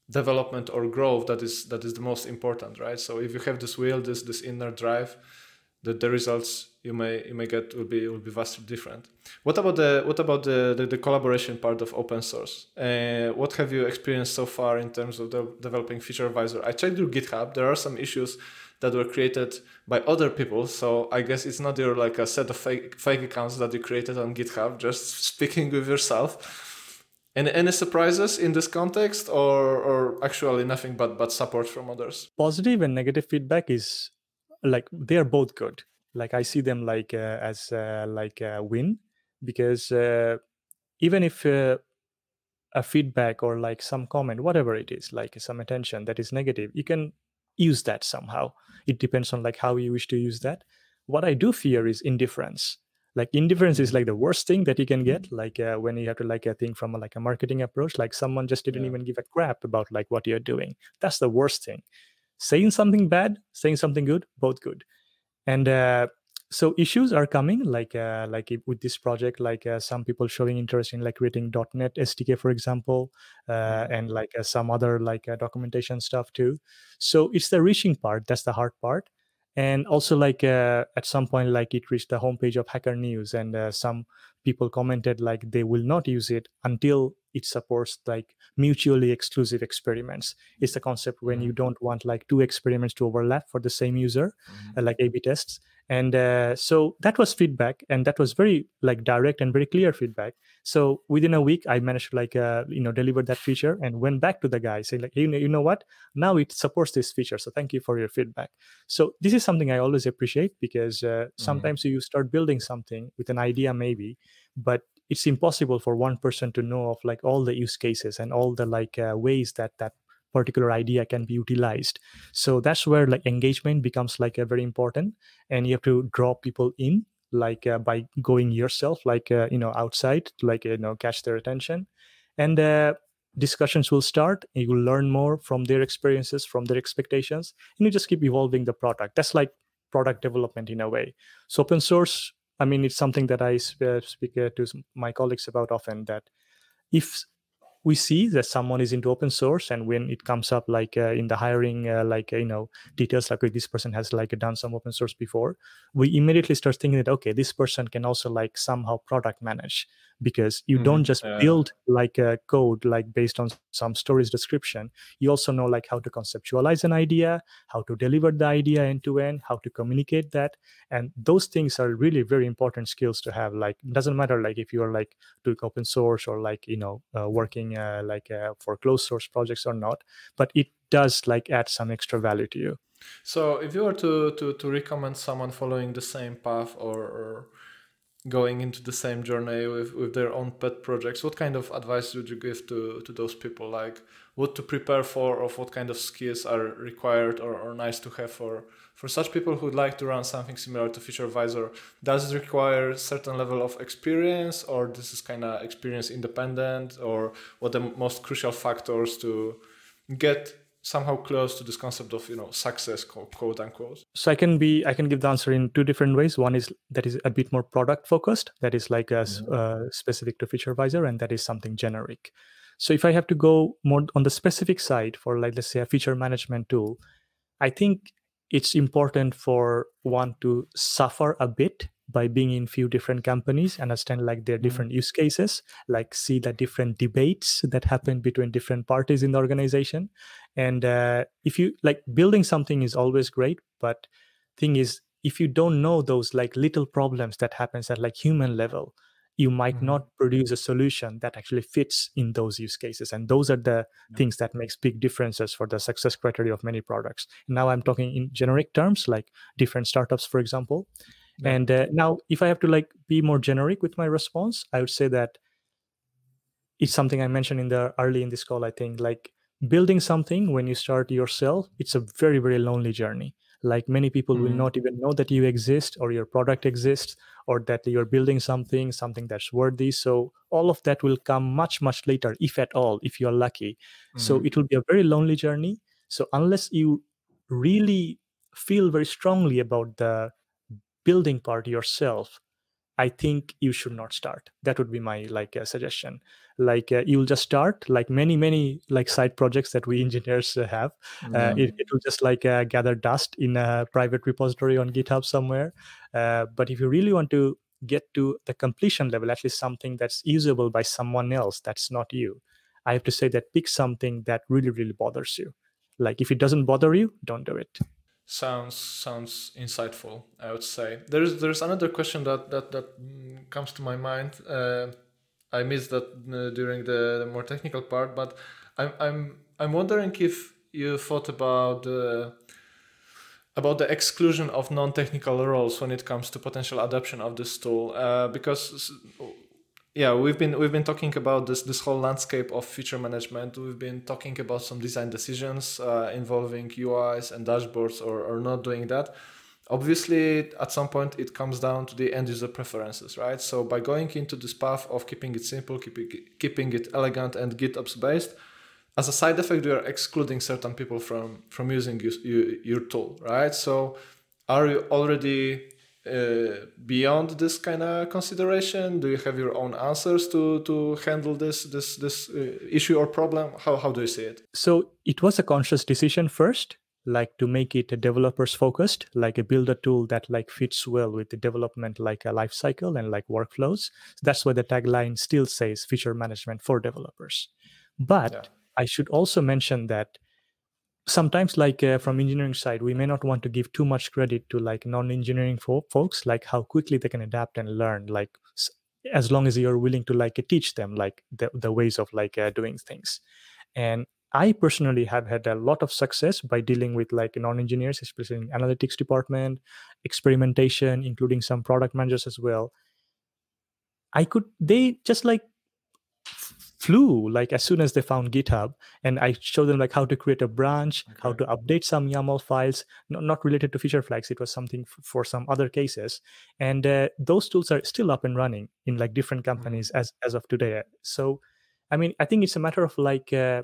development or growth that is that is the most important right? So if you have this will this this inner drive the, the results you may you may get will be will be vastly different. What about the what about the the, the collaboration part of open source? Uh, what have you experienced so far in terms of developing Featurevisor? I checked your github. There are some issues that were created by other people so i guess it's not your like a set of fake fake accounts that you created on github just speaking with yourself any, any surprises in this context or, or actually nothing but, but support from others? Positive and negative feedback is like they're both good. Like I see them like uh, as uh, like a win because uh, even if uh, a feedback or like some comment, whatever it is, like some attention that is negative, you can use that somehow. It depends on like how you wish to use that. What I do fear is indifference like indifference is like the worst thing that you can get mm-hmm. like uh, when you have to like a thing from a, like a marketing approach like someone just didn't yeah. even give a crap about like what you're doing that's the worst thing saying something bad saying something good both good and uh, so issues are coming like uh, like with this project like uh, some people showing interest in like creating net sdk for example uh, mm-hmm. and like uh, some other like uh, documentation stuff too so it's the reaching part that's the hard part and also like uh, at some point like it reached the homepage of hacker news and uh, some people commented like they will not use it until it supports like mutually exclusive experiments it's the concept when mm-hmm. you don't want like two experiments to overlap for the same user mm-hmm. uh, like a b tests and uh, so that was feedback and that was very like direct and very clear feedback so within a week i managed to like uh, you know deliver that feature and went back to the guy saying like you know, you know what now it supports this feature so thank you for your feedback so this is something i always appreciate because uh, mm-hmm. sometimes you start building something with an idea maybe but it's impossible for one person to know of like all the use cases and all the like uh, ways that that particular idea can be utilized. So that's where like engagement becomes like a very important and you have to draw people in like uh, by going yourself like uh, you know outside to like you know catch their attention. And uh, discussions will start you will learn more from their experiences from their expectations and you just keep evolving the product. That's like product development in a way. So open source i mean it's something that i uh, speak uh, to my colleagues about often that if we see that someone is into open source and when it comes up like uh, in the hiring uh, like uh, you know details like this person has like done some open source before we immediately start thinking that okay this person can also like somehow product manage because you mm, don't just uh, build like a code like based on some stories description. You also know like how to conceptualize an idea how to deliver the idea end to end how to communicate that. And those things are really very important skills to have like doesn't matter like if you are like doing open source or like you know uh, working uh, like uh, for closed source projects or not but it does like add some extra value to you. So if you were to to, to recommend someone following the same path or, or going into the same journey with, with their own pet projects? What kind of advice would you give to, to those people? Like what to prepare for or what kind of skills are required or, or nice to have for for such people who would like to run something similar to Featurevisor? Does it require certain level of experience or this is kind of experience independent or what the most crucial factors to get somehow close to this concept of you know success quote unquote. So i can be i can give the answer in two different ways. One is that is a bit more product focused that is like a yeah. uh, specific to Featurevisor and that is something generic. So if i have to go more on the specific side for like let's say a feature management tool i think it's important for one to suffer a bit by being in few different companies understand like their Mm. different use cases like see the different debates that happen between different parties in the organization and uh, if you like building something is always great but thing is if you don't know those like little problems that happens at like human level you might Mhm. not produce a solution that actually fits in those use cases and those are the Yeah. things that makes big differences for the success criteria of many products now i'm talking in generic terms like different startups for example Yeah. and uh, now if i have to like be more generic with my response i would say that it's something i mentioned in the early in this call i think like building something when you start yourself it's a very very lonely journey like many people will Mhm. not even know that you exist or your product exists or that you're building something something that's worthy so all of that will come much much later if at all if you're lucky so Mhm. it will be a very lonely journey so unless you really feel very strongly about the building part yourself i think you should not start. That would be my like uh, suggestion. Like uh, you'll just start like many many like side projects that we engineers uh, have. Uh, Yeah. it, it will just like uh, gather dust in a private repository on github somewhere. Uh, but if you really want to get to the completion level at least something that's usable by someone else that's not you i have to say that pick something that really really bothers you. Like if it doesn't bother you don't do it sounds sounds insightful i would say. There's there's another question that that that mm, comes to my mind. Uh, i missed that uh, during the, the more technical part but i'm i'm i'm wondering if you thought about the about the exclusion of non-technical roles when it comes to potential adoption of this tool. Uh, because yeah we've been we've been talking about this this whole landscape of feature management. We've been talking about some design decisions uh, involving uis and dashboards or, or not doing that. Obviously at some point it comes down to the end user preferences right? So by going into this path of keeping it simple keeping, keeping it elegant and gitops based as a side effect you are excluding certain people from from using you, your tool right? So are you already uh, beyond this kind of consideration? Do you have your own answers to to handle this this this uh, issue or problem? How how do you see it? So it was a conscious decision first like to make it a developers focused like a build a tool that like fits well with the development like a life cycle and like workflows. That's why the tagline still says feature management for developers. But Yeah. i should also mention that sometimes like uh, from engineering side we may not want to give too much credit to like non-engineering fo- folks like how quickly they can adapt and learn like s- as long as you're willing to like teach them like the, the ways of like uh, doing things. And i personally have had a lot of success by dealing with like non-engineers especially in analytics department experimentation including some product managers as well. I could they just like flew like as soon as they found github and i showed them like how to create a branch how to update some yaml files no- not related to feature flags it was something f- for some other cases and uh, those tools are still up and running in like different companies as as of today. So i mean i think it's a matter of like uh,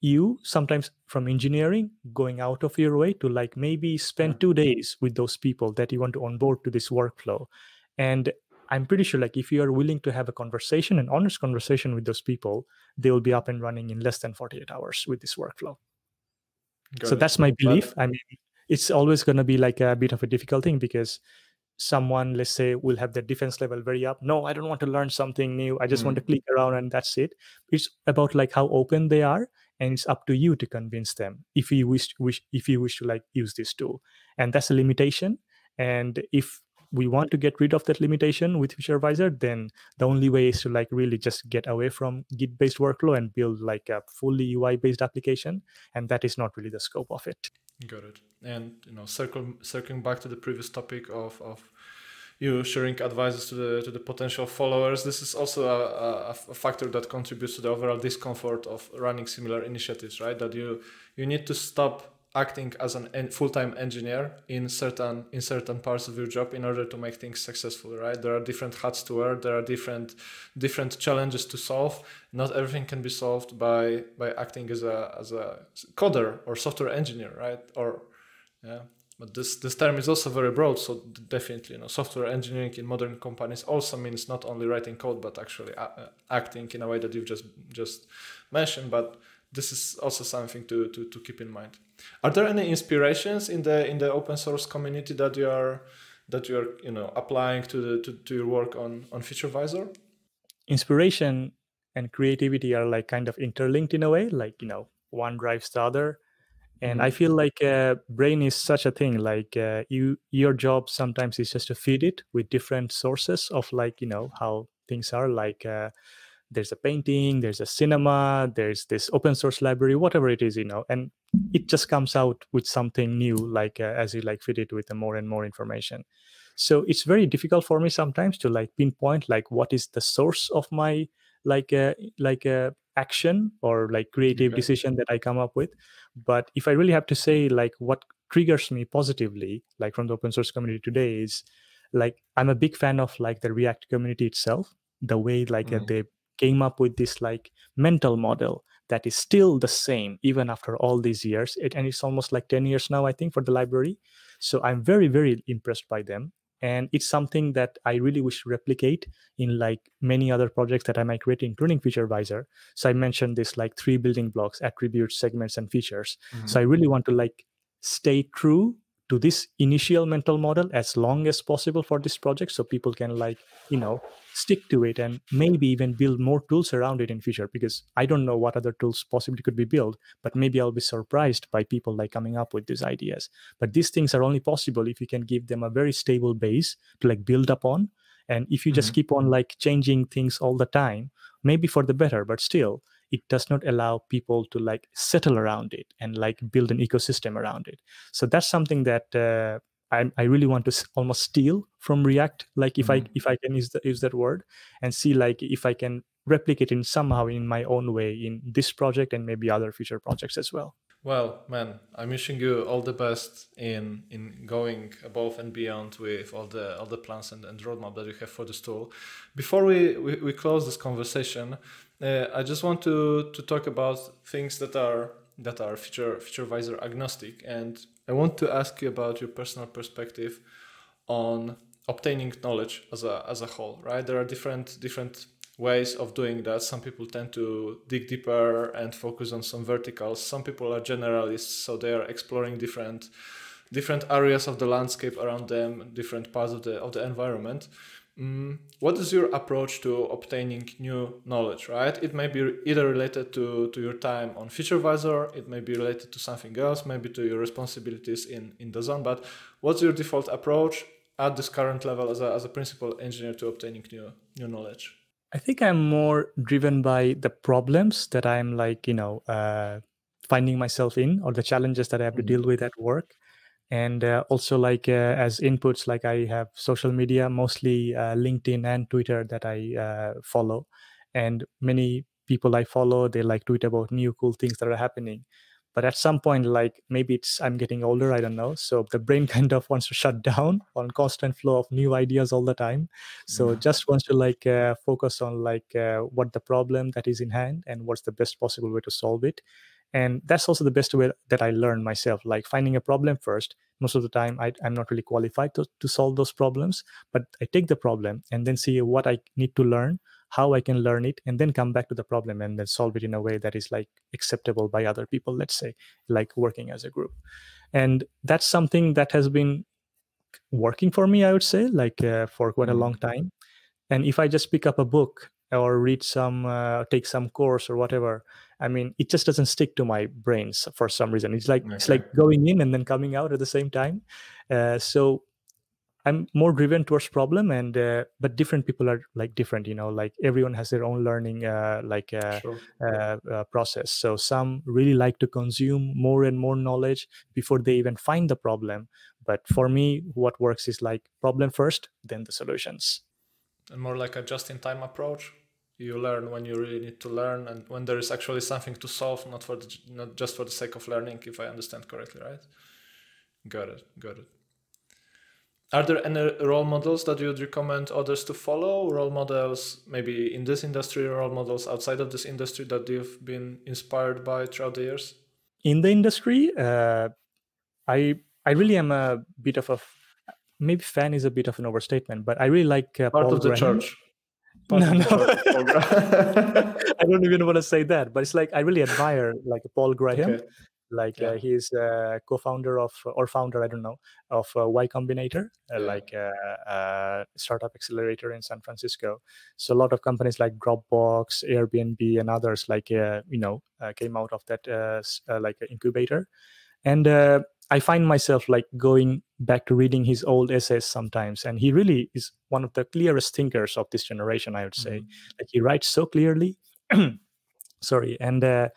you sometimes from engineering going out of your way to like maybe spend Yeah. two days with those people that you want to onboard to this workflow and i'm pretty sure like if you are willing to have a conversation an honest conversation with those people they will be up and running in less than 48 hours with this workflow. Got so it. that's my belief. I mean it's always going to be like a bit of a difficult thing because someone let's say will have their defense level very up. No i don't want to learn something new. I just want mm. to click around and that's it. It's about like how open they are and it's up to you to convince them if you wish, wish if you wish to like use this tool. And that's a limitation. And if we want to get rid of that limitation with Featurevisor then the only way is to like really just get away from git based workflow and build like a fully ui based application and that is not really the scope of it Got it. And you know, circle circling back to the previous topic of, of you sharing advices to the to the potential followers. This is also a, a, a factor that contributes to the overall discomfort of running similar initiatives, right? That you you need to stop acting as an en- full-time engineer in certain in certain parts of your job in order to make things successful right? There are different hats to wear there are different different challenges to solve. Not everything can be solved by by acting as a as a coder or software engineer right? Or yeah. But this this term is also very broad so definitely you know software engineering in modern companies also means not only writing code but actually a- acting in a way that you've just just mentioned. But this is also something to, to, to keep in mind. Are there any inspirations in the in the open source community that you are that you're you know applying to the to, to your work on on FeatureVisor? Inspiration and creativity are like kind of interlinked in a way, like you know one drives the other and i mm-hmm. feel like uh, brain is such a thing like uh, you your job sometimes is just to feed it with different sources of like you know how things are like uh, there's a painting there's a cinema there's this open source library whatever it is you know and it just comes out with something new like uh, as you like feed it with more and more information so it's very difficult for me sometimes to like pinpoint like what is the source of my like a uh, like a uh, action or like creative okay. decision that i come up with but if i really have to say like what triggers me positively like from the open source community today is like i'm a big fan of like the react community itself the way like mm-hmm. uh, they came up with this like mental model that is still the same even after all these years. It, and it's almost like 10 years now i think for the library. So i'm very very impressed by them. And it's something that i really wish to replicate in like many other projects that i might create including FeatureVisor so i mentioned this like three building blocks attributes segments and features. Mm-hmm. so i really want to like stay true to this initial mental model as long as possible for this project so people can like you know stick to it and maybe even build more tools around it in future because i don't know what other tools possibly could be built but maybe i'll be surprised by people like coming up with these ideas. But these things are only possible if you can give them a very stable base to like build upon. And if you just mm-hmm. keep on like changing things all the time maybe for the better but still it does not allow people to like settle around it and like build an ecosystem around it. So that's something that uh, I, I really want to almost steal from react like if mm-hmm. i if i can use, the, use that word and see like if i can replicate it somehow in my own way in this project and maybe other future projects as well well man i'm wishing you all the best in in going above and beyond with all the all the plans and, and roadmap that you have for this tool before we we, we close this conversation uh, I just want to to talk about things that are that are feature FeatureVisor agnostic, and I want to ask you about your personal perspective on obtaining knowledge as a as a whole. Right, there are different different ways of doing that. Some people tend to dig deeper and focus on some verticals. Some people are generalists, so they are exploring different different areas of the landscape around them, different parts of the of the environment. Mm, what is your approach to obtaining new knowledge, right? It may be either related to, to your time on FeatureVisor, it may be related to something else, maybe to your responsibilities in, in DAZN, but what's your default approach at this current level as a, as a principal engineer to obtaining new, new knowledge? I think I'm more driven by the problems that I'm like, you know, uh, finding myself in or the challenges that I have to mm-hmm. deal with at work and uh, also like uh, as inputs like i have social media mostly uh, linkedin and twitter that i uh, follow. And many people i follow they like tweet about new cool things that are happening. But at some point like maybe it's i'm getting older i don't know. So the brain kind of wants to shut down on constant flow of new ideas all the time. So yeah. just wants to like uh, focus on like uh, what the problem that is in hand and what's the best possible way to solve it and that's also the best way that i learn myself like finding a problem first. Most of the time I, am not really qualified to, to solve those problems but i take the problem and then see what i need to learn how i can learn it and then come back to the problem and then solve it in a way that is like acceptable by other people let's say like working as a group. And that's something that has been working for me i would say like uh, for quite a long mm-hmm. time. And if i just pick up a book or read some uh, take some course or whatever i mean it just doesn't stick to my brains for some reason it's like okay. it's like going in and then coming out at the same time uh, so i'm more driven towards problem and uh, but different people are like different you know like everyone has their own learning uh, like uh, sure. Uh, process so some really like to consume more and more knowledge before they even find the problem but for me what works is like problem first then the solutions and more like a just-in-time approach. You learn when you really need to learn, and when there is actually something to solve, not for the, not just for the sake of learning. If I understand correctly, right? Got it. Got it. Are there any role models that you would recommend others to follow? Role models, maybe in this industry, role models outside of this industry that you've been inspired by throughout the years? In the industry, uh, I I really am a bit of a maybe fan is a bit of an overstatement, but I really like uh, part Paul of the Graham. church. No, no. I don't even want to say that, but it's like I really admire like Paul Graham. Okay. like Yeah. uh, he's a co-founder of or founder i don't know of uh, y combinator uh, Yeah. like a, a startup accelerator in san francisco so a lot of companies like dropbox airbnb and others like uh, you know uh, came out of that uh, uh, like uh, incubator and uh, i find myself like going back to reading his old essays sometimes and he really is one of the clearest thinkers of this generation i would say. Mhm. like he writes so clearly. Sorry and uh,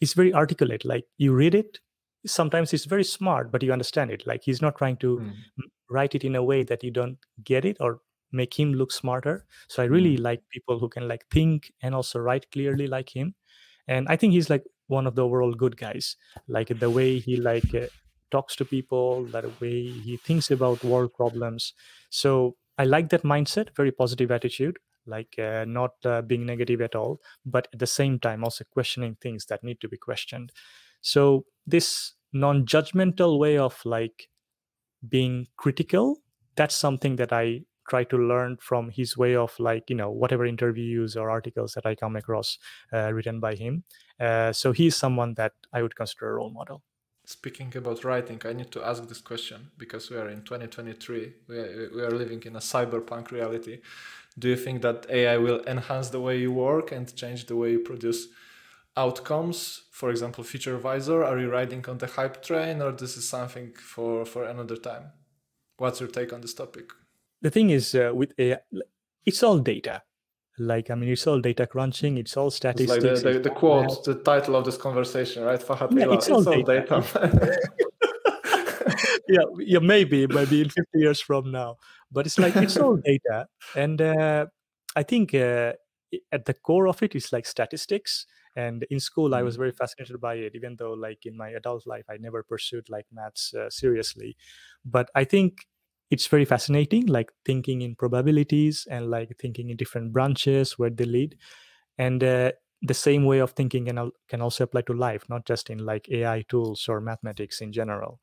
he's very articulate. Like you read it sometimes he's very smart but you understand it. Like he's not trying to Mm. m- write it in a way that you don't get it or make him look smarter. So i really like people who can like think and also write clearly like him. And i think he's like one of the overall good guys. Like the way he like uh, talks to people the way he thinks about world problems. So i like that mindset very positive attitude like uh, not uh, being negative at all but at the same time also questioning things that need to be questioned. So this non-judgmental way of like being critical that's something that i try to learn from his way of like you know whatever interviews or articles that i come across uh, written by him. Uh, so he's someone that i would consider a role model Speaking about writing, I need to ask this question because we are in 2023. We are, we are living in a cyberpunk reality. Do you think that AI will enhance the way you work and change the way you produce outcomes? For example, Featurevisor. Are you riding on the hype train, or this is something for for another time? What's your take on this topic? the thing is uh, with AI, it's all data like i mean it's all data crunching it's all It's statistics like the, the, the all quote, the title of this conversation, right? Fahad Yeah, Ila, it's all data. yeah, yeah, maybe, maybe in 50 years from now. But it's like it's all data, and uh, I think uh, at the core of it is like statistics. And in school, I was Mhm. very fascinated by it, even though like in my adult life, I never pursued like maths uh, seriously. But I think it's very fascinating, like thinking in probabilities and like thinking in different branches where they lead. And uh, the same way of thinking can, can also apply to life not just in like ai tools or mathematics in general.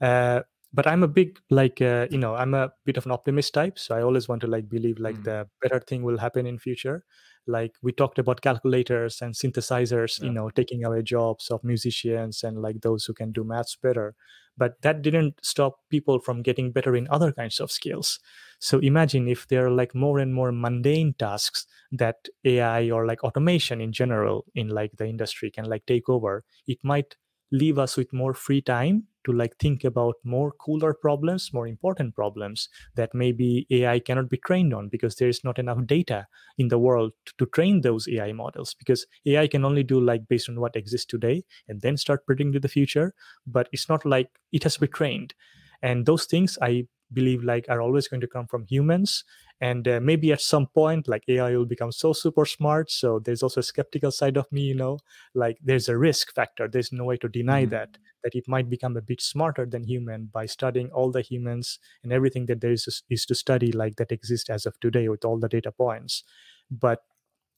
Uh, but i'm a big like uh, you know i'm a bit of an optimist type so i always want to like believe like Mm. the better thing will happen in future like we talked about calculators and synthesizers you know taking away jobs of musicians and like those who can do maths better. But that didn't stop people from getting better in other kinds of skills. So imagine if there are like more and more mundane tasks that ai or like automation in general in like the industry can like take over it might leave us with more free time to like think about more cooler problems more important problems that maybe ai cannot be trained on because there is not enough data in the world to, train those ai models. Because ai can only do like based on what exists today and then start predicting the future but it's not like it has to be trained. And those things i believe like are always going to come from humans and uh, maybe at some point like ai will become so super smart so there's also a skeptical side of me you know? Like there's a risk factor. There's no way to deny Mhm. that that it might become a bit smarter than human by studying all the humans and everything that there is is to study like that exists as of today with all the data points. But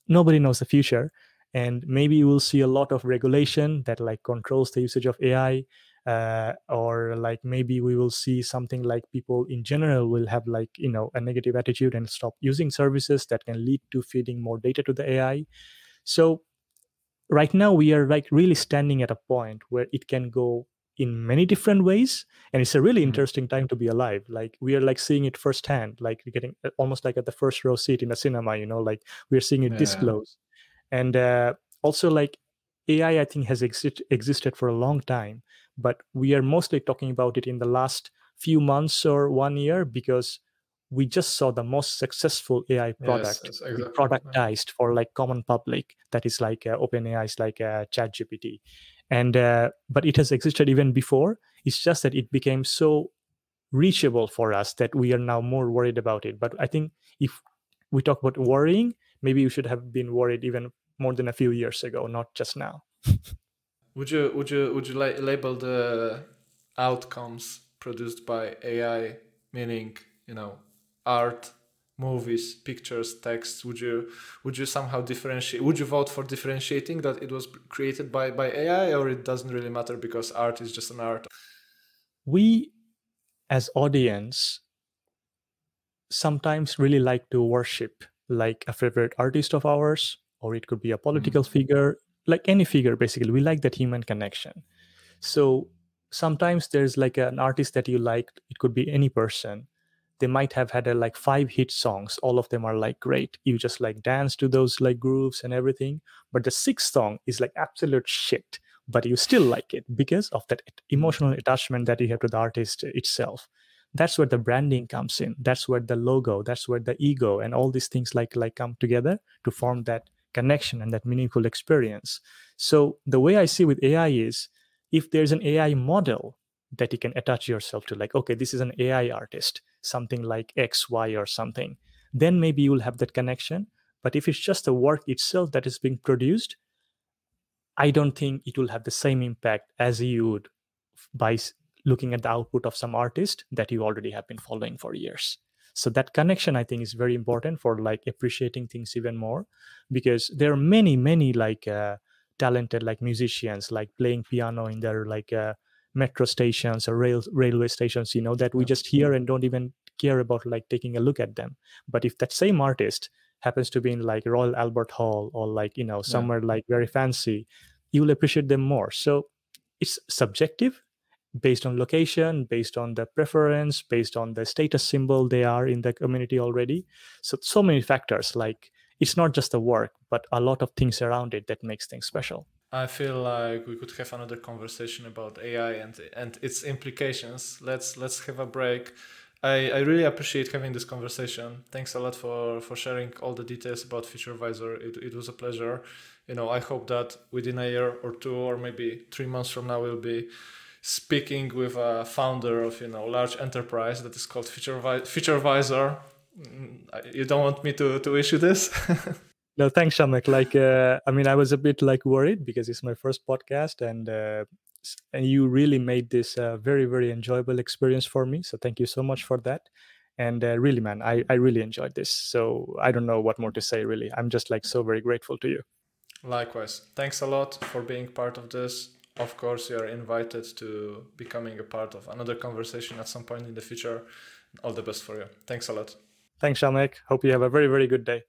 nobody knows the future and maybe we'll see a lot of regulation that like controls the usage of ai uh, or like maybe we will see something like people in general will have like you know a negative attitude and stop using services that can lead to feeding more data to the ai so right now we are like really standing at a point where it can go in many different ways and it's a really Mhm. interesting time to be alive like we are like seeing it firsthand like we're getting uh, almost like at the first row seat in a cinema you know like we're seeing it Yeah. close and uh, also like ai i think has exist- existed for a long time but we are mostly talking about it in the last few months or one year because we just saw the most successful ai product yes, exactly. Productized for like common public that is like uh, openai is like uh, chat gpt and uh, but it has existed even before. It's just that it became so reachable for us that we are now more worried about it. But i think if we talk about worrying maybe we should have been worried even more than a few years ago not just now Would you would you would you la- label the outcomes produced by AI, meaning you know art, movies, pictures, text? Would you would you somehow differentiate? Would you vote for differentiating that it was created by by AI, or it doesn't really matter because art is just an art? we as audience sometimes really like to worship like a favorite artist of ours or it could be a mm-hmm. political figure like any figure basically we like that human connection So sometimes there's like an artist that you like, it could be any person. They might have had a, like five hit songs. All of them are like great. You just like dance to those like grooves and everything. But the sixth song is like absolute shit, but you still like it because of that emotional attachment that you have to the artist itself that's where the branding comes in that's where the logo that's where the ego and all these things like like come together to form that connection and that meaningful experience. So the way i see with ai is if there's an ai model that you can attach yourself to like okay this is an ai artist something like x y or something then maybe you will have that connection. But if it's just the work itself that is being produced i don't think it will have the same impact as you would by looking at the output of some artist that you already have been following for years so that connection i think is very important for like appreciating things even more because there are many many like uh, talented like musicians like playing piano in their like uh, metro stations or rail railway stations you know that we just hear and don't even care about like taking a look at them. But if that same artist happens to be in like royal albert hall or like you know somewhere yeah. like very fancy you will appreciate them more. So it's subjective based on location, based on the preference, based on the status symbol they are in the community already. So so many factors like it's not just the work, but a lot of things around it that makes things special. I feel like we could have another conversation about AI and and its implications. Let's let's have a break. I, I really appreciate having this conversation. Thanks a lot for, for sharing all the details about Featurevisor. It, it was a pleasure. You know, I hope that within a year or two or maybe three months from now we'll be speaking with a founder of you know large enterprise that is called Futurevi- Featurevisor. Mm, you don't want me to to issue this? no, thanks, Przemek. Like, uh, I mean, I was a bit like worried because it's my first podcast, and uh, and you really made this a very very enjoyable experience for me. So thank you so much for that. And uh, really, man, I I really enjoyed this. So I don't know what more to say. Really, I'm just like so very grateful to you. Likewise, thanks a lot for being part of this of course, you are invited to becoming a part of another conversation at some point in the future. All the best for you. Thanks a lot. Thanks, Przemek. Hope you have a very, very good day.